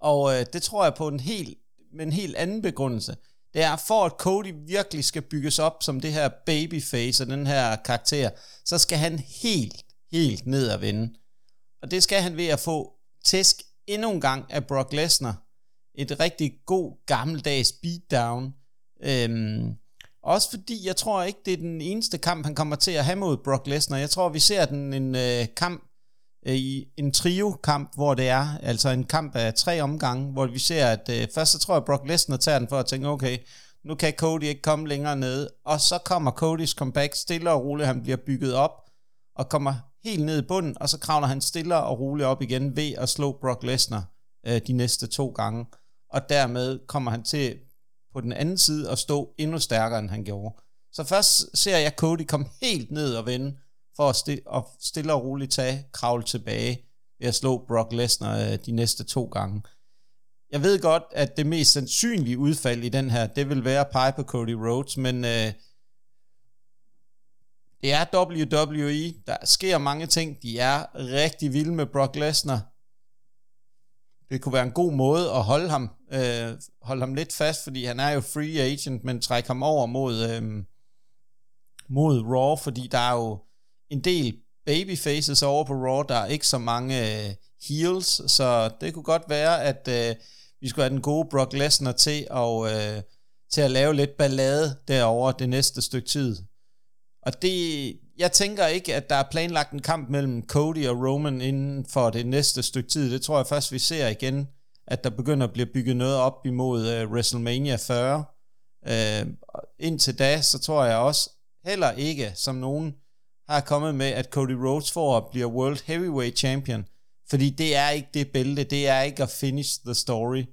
Og øh, det tror jeg på en helt, med en helt anden begrundelse. Det er, for at Cody virkelig skal bygges op som det her babyface og den her karakter, så skal han helt, helt ned og vende. Og det skal han ved at få tæsk endnu en gang af Brock Lesnar. Et rigtig god gammeldags beatdown. Øhm, også fordi jeg tror ikke, det er den eneste kamp, han kommer til at have mod Brock Lesnar. Jeg tror, vi ser den en øh, kamp Øh, i en trio-kamp, hvor det er, altså en kamp af tre omgange, hvor vi ser, at øh, først så tror jeg, Brock Lesnar tager den for at tænke, okay, nu kan Cody ikke komme længere ned, og så kommer Codys comeback stille og roligt, han bliver bygget op, og kommer helt ned i bunden, og så kravler han stille og roligt op igen ved at slå Brock Lesnar øh, de næste to gange, og dermed kommer han til på den anden side at stå endnu stærkere, end han gjorde. Så først ser jeg Cody komme helt ned og vende, for at sti- at stille og roligt tage kravle tilbage ved at slå Brock Lesnar øh, de næste to gange. Jeg ved godt, at det mest sandsynlige udfald i den her, det vil være at pege på Cody Rhodes, men øh, det er WWE. Der sker mange ting. De er rigtig vilde med Brock Lesnar. Det kunne være en god måde at holde ham, øh, holde ham lidt fast, fordi han er jo free agent, men trække ham over mod, øh, mod Raw, fordi der er jo en del babyfaces over på Raw, der er ikke så mange øh, heels, så det kunne godt være, at øh, vi skulle have den gode Brock Lesnar til at, øh, til at lave lidt ballade derover det næste stykke tid. Og det, jeg tænker ikke, at der er planlagt en kamp mellem Cody og Roman inden for det næste stykke tid. Det tror jeg først, vi ser igen, at der begynder at blive bygget noget op imod øh, WrestleMania 40. Øh, indtil da, så tror jeg også heller ikke, som nogen har kommet med, at Cody Rhodes får at blive World Heavyweight Champion. Fordi det er ikke det bælte, det er ikke at finish the story.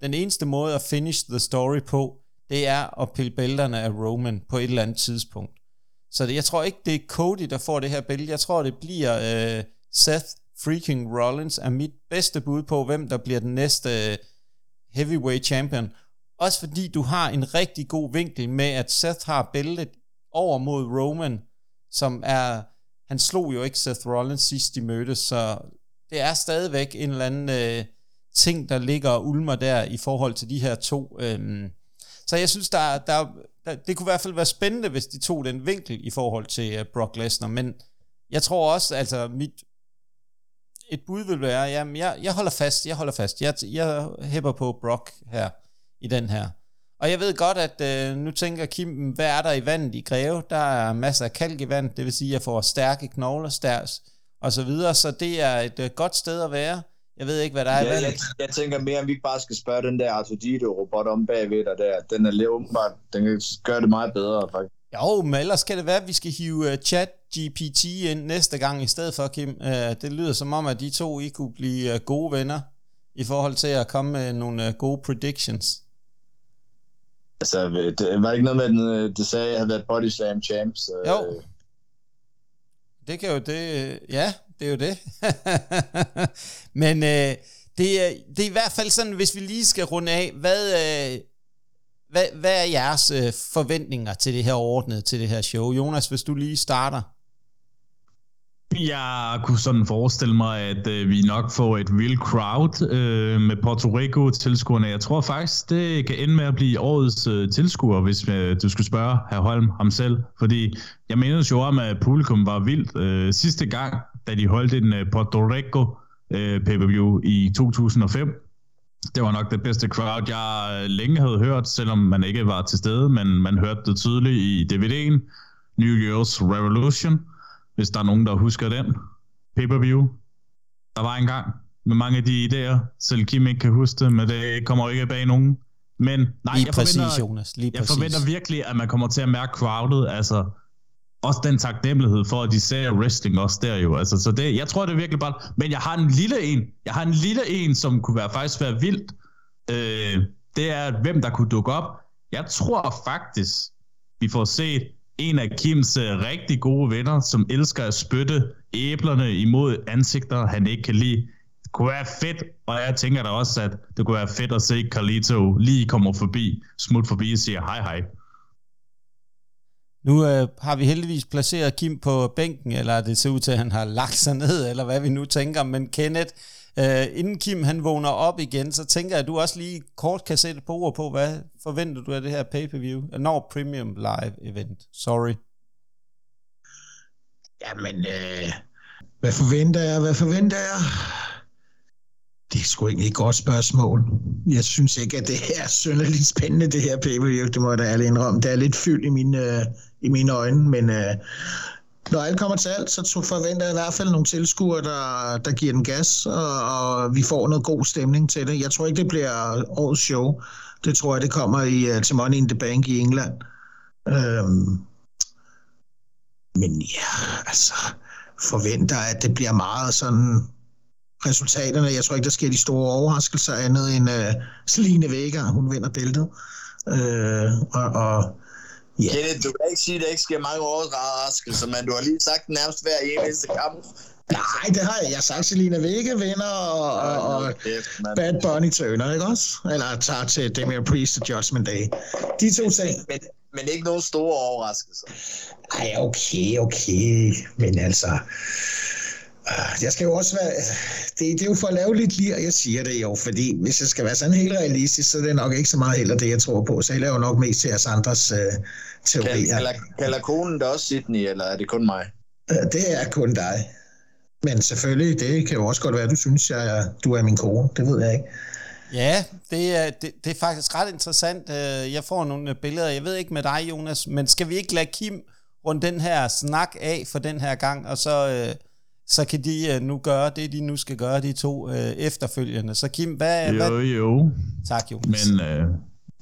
Den eneste måde at finish the story på, det er at pille bælterne af Roman på et eller andet tidspunkt. Så det, jeg tror ikke, det er Cody, der får det her bælte. Jeg tror, det bliver øh, Seth freaking Rollins er mit bedste bud på, hvem der bliver den næste øh, heavyweight champion. Også fordi du har en rigtig god vinkel med, at Seth har bæltet over mod Roman, som er, han slog jo ikke Seth Rollins sidst de mødtes, så det er stadigvæk en eller anden øh, ting, der ligger og ulmer der i forhold til de her to. Øhm. Så jeg synes, der, der, der, det kunne i hvert fald være spændende, hvis de tog den vinkel i forhold til øh, Brock Lesnar, men jeg tror også, altså mit, et bud vil være, jamen jeg, jeg holder fast, jeg holder fast, jeg, jeg hæpper på Brock her, i den her. Og jeg ved godt, at øh, nu tænker Kim, hvad er der i vandet i Greve? Der er masser af kalk i vandet, det vil sige, at jeg får stærke knogler, stærs og så videre, så det er et øh, godt sted at være. Jeg ved ikke, hvad der er ja, i vandet. jeg, jeg, tænker mere, om vi ikke bare skal spørge den der Artudito-robot om bagved dig der. Den er lidt åbenbart, den kan gøre det meget bedre, faktisk. Jo, men ellers kan det være, at vi skal hive uh, chat GPT ind næste gang i stedet for, Kim. Uh, det lyder som om, at de to I kunne blive uh, gode venner i forhold til at komme med nogle uh, gode predictions. Altså, det var ikke noget med, at den, øh, det sagde, at jeg havde været Body Slam champ, så... Øh. Jo. Det kan jo det, øh, ja, det er jo det. *laughs* Men øh, det, er, det er i hvert fald sådan, hvis vi lige skal runde af, hvad, øh, hvad, hvad er jeres øh, forventninger til det her ordnet, til det her show? Jonas, hvis du lige starter. Jeg kunne sådan forestille mig, at øh, vi nok får et real crowd øh, med Puerto Rico tilskuerne. Jeg tror faktisk, det kan ende med at blive årets øh, tilskuer, hvis øh, du skulle spørge herr Holm ham selv. Fordi jeg mener jo om, at publikum var vildt øh, sidste gang, da de holdt en øh, Puerto Rico øh, pay-per-view i 2005. Det var nok det bedste crowd, jeg øh, længe havde hørt, selvom man ikke var til stede, men man hørte det tydeligt i DVD'en. New Year's Revolution hvis der er nogen, der husker den pay-per-view. Der var engang med mange af de idéer. Selv Kim ikke kan huske det, men det kommer ikke bag nogen. Men nej, lige jeg, præcis, forventer, Jonas, lige jeg præcis. forventer virkelig, at man kommer til at mærke crowdet. Altså, også den taknemmelighed for, at de ser wrestling også der jo. Altså, så det, jeg tror, det er virkelig bare... Men jeg har en lille en. Jeg har en lille en, som kunne være, faktisk være vildt. Øh, det er, hvem der kunne dukke op. Jeg tror faktisk, vi får set en af Kims øh, rigtig gode venner, som elsker at spytte æblerne imod ansigter, han ikke kan lide. Det kunne være fedt, og jeg tænker da også, at det kunne være fedt at se Carlito lige komme forbi, smut forbi og sige hej hej. Nu øh, har vi heldigvis placeret Kim på bænken, eller det ser ud til, at han har lagt sig ned, eller hvad vi nu tænker. Men Kenneth, øh, inden Kim han vågner op igen, så tænker jeg, at du også lige kort kan sætte på ord på, hvad forventer du af det her pay-per-view? Uh, Når Premium Live Event, sorry. Jamen, øh, hvad forventer jeg? Hvad forventer jeg? Det er sgu ikke et godt spørgsmål. Jeg synes ikke, at det er synderligt spændende, det her pay-per-view. Det må jeg da ærligt indrømme. Det er lidt fyldt i mine, øh, i mine øjne, men øh, når alt kommer til alt, så forventer jeg i hvert fald nogle tilskuere, der, der giver den gas, og, og vi får noget god stemning til det. Jeg tror ikke, det bliver årets show. Det tror jeg, det kommer i, uh, til Money in the Bank i England. Øhm, men ja, altså, forventer, at det bliver meget sådan resultaterne. Jeg tror ikke, der sker de store overraskelser andet end uh, Celine Vega, hun vinder bæltet. Øh, og, og Ja. Kenneth, du kan ikke sige, at der ikke sker mange overraskelser, men du har lige sagt nærmest hver eneste kamp. Nej, det har jeg. Jeg har sagt, Selina Vega vinder, og, og, og Bad Bunny turner, ikke også? Eller tager til Damien Priest og Judgment Day. De to ting. Men, men ikke nogen store overraskelser. Ej, okay, okay. Men altså... Øh, jeg skal jo også være... Det, det er jo for at lave lidt lir, jeg siger det jo, fordi hvis jeg skal være sådan helt realistisk, så er det nok ikke så meget heller det, jeg tror på. Så jeg laver nok mest til os andres uh, teorier. Kalder, kalder konen det også Sydney, eller er det kun mig? Det er kun dig. Men selvfølgelig, det kan jo også godt være, at du synes, jeg, du er min kone. Det ved jeg ikke. Ja, det er, det, det er faktisk ret interessant. Jeg får nogle billeder, jeg ved ikke med dig, Jonas, men skal vi ikke lade Kim runde den her snak af for den her gang, og så, øh, så kan de øh, nu gøre det, de nu skal gøre, de to øh, efterfølgende. Så Kim, hvad... Jo, hvad? jo. Tak, Jonas. Men, øh,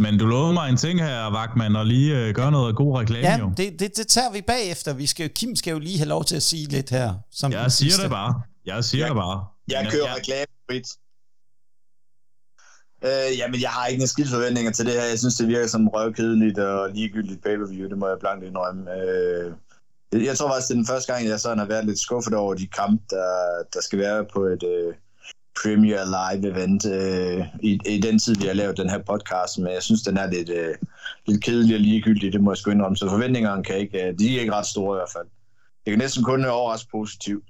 men du lovede mig en ting her, Vagtmann, og lige øh, gøre noget god reklame, Ja, jo. det, det, det tager vi bagefter. Vi skal, Kim skal jo lige have lov til at sige lidt her. Som Jeg siger sidste. det bare. Jeg siger Ja. det bare. Jeg Men, kører ja, reklame frit. Øh, jamen, jeg har ikke en skidt forventninger til det her. Jeg synes, det virker som røvkedeligt og ligegyldigt pay-per-view. Det må jeg blankt indrømme. Øh, jeg tror faktisk, det er den første gang, jeg sådan har været lidt skuffet over de kampe, der, der skal være på et øh, Premier Live event øh, i, i den tid, vi har lavet den her podcast. Men jeg synes, den er lidt, øh, lidt kedelig og ligegyldig. Det må jeg sgu indrømme. Så forventningerne kan ikke, øh, de er ikke ret store i hvert fald. Det kan næsten kun overraske positivt.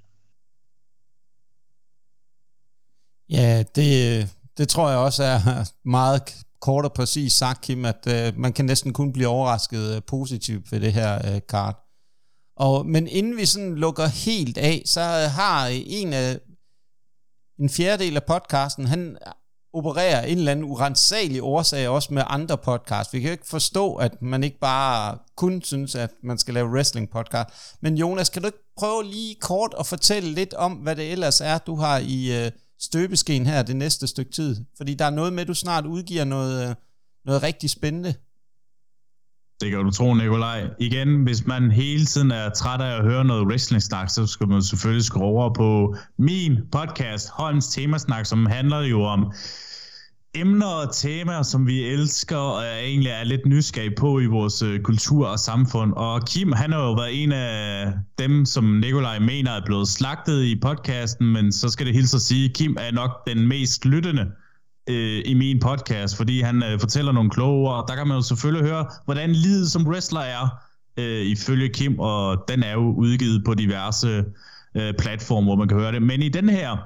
Ja, det, det tror jeg også er *laughs* meget kort og præcis sagt, Kim, at øh, man kan næsten kun blive overrasket øh, positivt ved det her øh, kart. Og, men inden vi sådan lukker helt af, så har en af en fjerdedel af podcasten, han opererer en eller anden urensagelig årsag også med andre podcasts. Vi kan jo ikke forstå, at man ikke bare kun synes, at man skal lave wrestling podcast. Men Jonas, kan du ikke prøve lige kort at fortælle lidt om, hvad det ellers er, du har i øh, støbeskeen her det næste stykke tid? Fordi der er noget med, at du snart udgiver noget, øh, noget rigtig spændende. Det kan du tro, Nikolaj. Igen, hvis man hele tiden er træt af at høre noget wrestling-snak, så skal man selvfølgelig skrue over på min podcast, Holms Temasnak, som handler jo om emner og temaer, som vi elsker og egentlig er lidt nysgerrige på i vores øh, kultur og samfund. Og Kim, han har jo været en af dem, som Nikolaj mener er blevet slagtet i podcasten, men så skal det hilse at sige, Kim er nok den mest lyttende øh, i min podcast, fordi han øh, fortæller nogle kloge ord. Der kan man jo selvfølgelig høre, hvordan livet som wrestler er, øh, ifølge Kim, og den er jo udgivet på diverse øh, platforme, hvor man kan høre det. Men i den her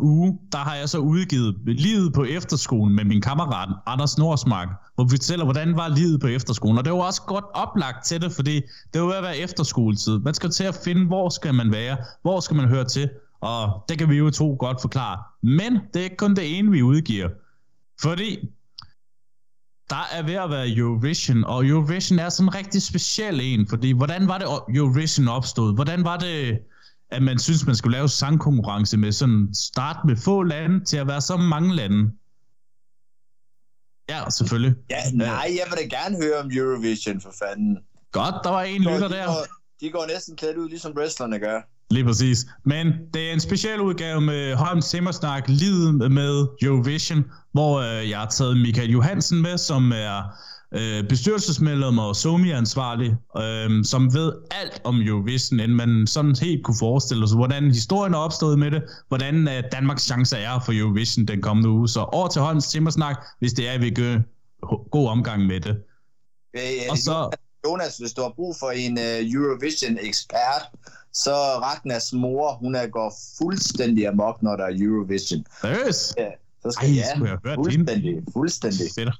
uge, der har jeg så udgivet livet på efterskolen med min kammerat Anders Norsmark, hvor vi fortæller, hvordan var livet på efterskolen. Og det var også godt oplagt til det, fordi det var ved at være efterskoletid. Man skal til at finde, hvor skal man være, hvor skal man høre til, og det kan vi jo to godt forklare. Men det er ikke kun det ene, vi udgiver. Fordi der er ved at være Eurovision, og Eurovision er sådan en rigtig speciel en, fordi hvordan var det Eurovision opstod? Hvordan var det, at man synes, man skulle lave sangkonkurrence med sådan start med få lande til at være så mange lande? Ja, selvfølgelig. Ja, nej, jeg vil da gerne høre om Eurovision, for fanden. Godt, der var en De lytter går- der. De går, de går næsten klædt ud, ligesom wrestlerne gør. Lige præcis. Men det er en speciel udgave med Holms Simmersnak, livet med Eurovision, hvor øh, jeg har taget Michael Johansen med, som er øh, bestyrelsesmedlem og somi-ansvarlig, øh, som ved alt om Eurovision, end man sådan helt kunne forestille sig, hvordan historien er opstået med det, hvordan øh, Danmarks chancer er for Eurovision den kommende uge. Så over til Holms Simmersnak, hvis det er, at vi gør god omgang med det. Øh, Og så... Jonas, hvis du har brug for en uh, Eurovision-ekspert, så Ragnars mor, hun er går fuldstændig amok, når der er Eurovision. Seriøst? Ja, så skal Ej, ja, jeg hørt hende? fuldstændig, fuldstændig. Fedt.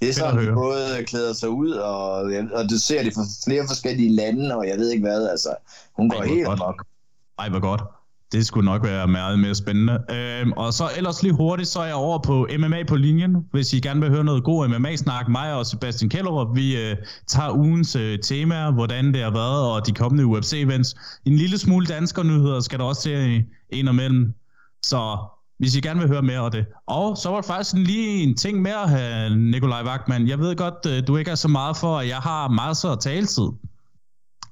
Det er sådan, de både klæder sig ud, og, og du ser det fra flere forskellige lande, og jeg ved ikke hvad, altså. Hun går Ej, helt amok. Ej, hvor godt. Det skulle nok være meget mere spændende. Øhm, og så ellers lige hurtigt, så er jeg over på MMA på linjen. Hvis I gerne vil høre noget god MMA-snak, mig og Sebastian Kellerup, vi øh, tager ugens øh, temaer, hvordan det har været, og de kommende UFC-events. En lille smule danskernyheder skal der også til øh, en og mellem. Så hvis I gerne vil høre mere af det. Og så var der faktisk en, lige en ting mere, Nikolaj Wagman. Jeg ved godt, øh, du ikke er så meget for, at jeg har masser af taletid.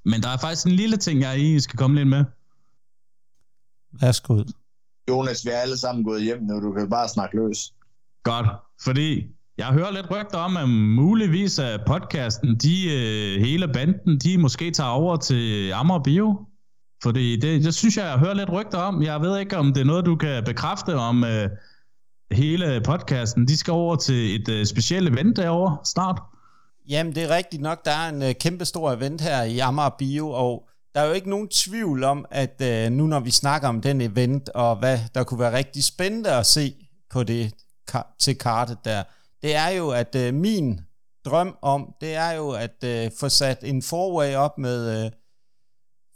Men der er faktisk en lille ting, jeg I skal komme lidt med. Værsgo. Jonas, vi er alle sammen gået hjem nu, du kan bare snakke løs. Godt, fordi jeg hører lidt rygter om, at muligvis af podcasten, de øh, hele banden, de måske tager over til Amager Bio. Fordi det, det synes jeg, jeg hører lidt rygter om. Jeg ved ikke, om det er noget, du kan bekræfte om øh, hele podcasten. De skal over til et øh, specielt event derovre snart. Jamen, det er rigtigt nok. Der er en øh, kæmpe stor event her i Amager Bio, og der er jo ikke nogen tvivl om, at øh, nu når vi snakker om den event, og hvad der kunne være rigtig spændende at se på det ka- til kartet der, det er jo, at øh, min drøm om, det er jo at øh, få sat en forway op med øh,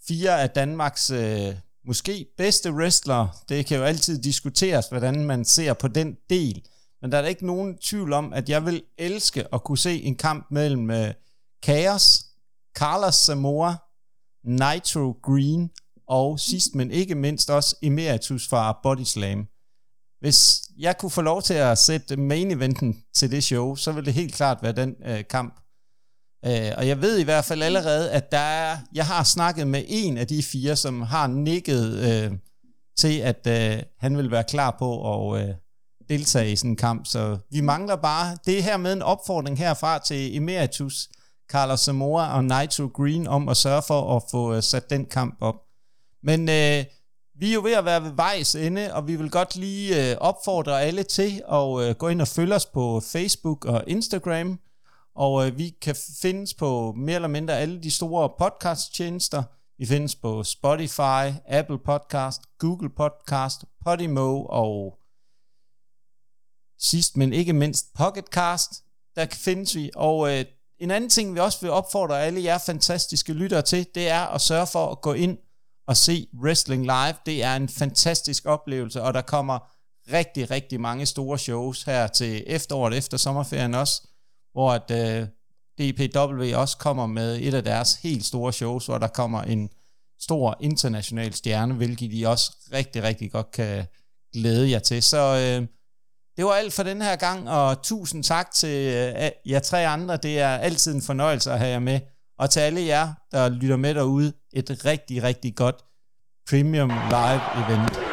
fire af Danmarks øh, måske bedste wrestler. Det kan jo altid diskuteres, hvordan man ser på den del. Men der er da ikke nogen tvivl om, at jeg vil elske at kunne se en kamp mellem øh, Chaos, Carlos Zamora Nitro Green, og sidst men ikke mindst også Emeritus fra Body Slam. Hvis jeg kunne få lov til at sætte main eventen til det show, så ville det helt klart være den øh, kamp. Øh, og jeg ved i hvert fald allerede, at der er, jeg har snakket med en af de fire, som har nikket øh, til, at øh, han vil være klar på at øh, deltage i sådan en kamp. Så vi mangler bare, det her med en opfordring herfra til Emeritus, Carlos Zamora og Nigel Green om at sørge for at få øh, sat den kamp op. Men øh, vi er jo ved at være ved vejs ende, og vi vil godt lige øh, opfordre alle til at øh, gå ind og følge os på Facebook og Instagram. Og øh, vi kan findes på mere eller mindre alle de store podcast-tjenester. Vi findes på Spotify, Apple Podcast, Google Podcast, Podimo og sidst men ikke mindst Pocketcast. Der findes vi. Og øh, en anden ting, vi også vil opfordre alle jer fantastiske lyttere til, det er at sørge for at gå ind og se wrestling live. Det er en fantastisk oplevelse, og der kommer rigtig, rigtig mange store shows her til efteråret, efter sommerferien også, hvor at øh, DPW også kommer med et af deres helt store shows, hvor der kommer en stor international stjerne, hvilket I også rigtig, rigtig godt kan glæde jer til. Så øh, det var alt for den her gang, og tusind tak til uh, jer tre andre. Det er altid en fornøjelse at have jer med. Og til alle jer, der lytter med derude, et rigtig, rigtig godt Premium Live Event.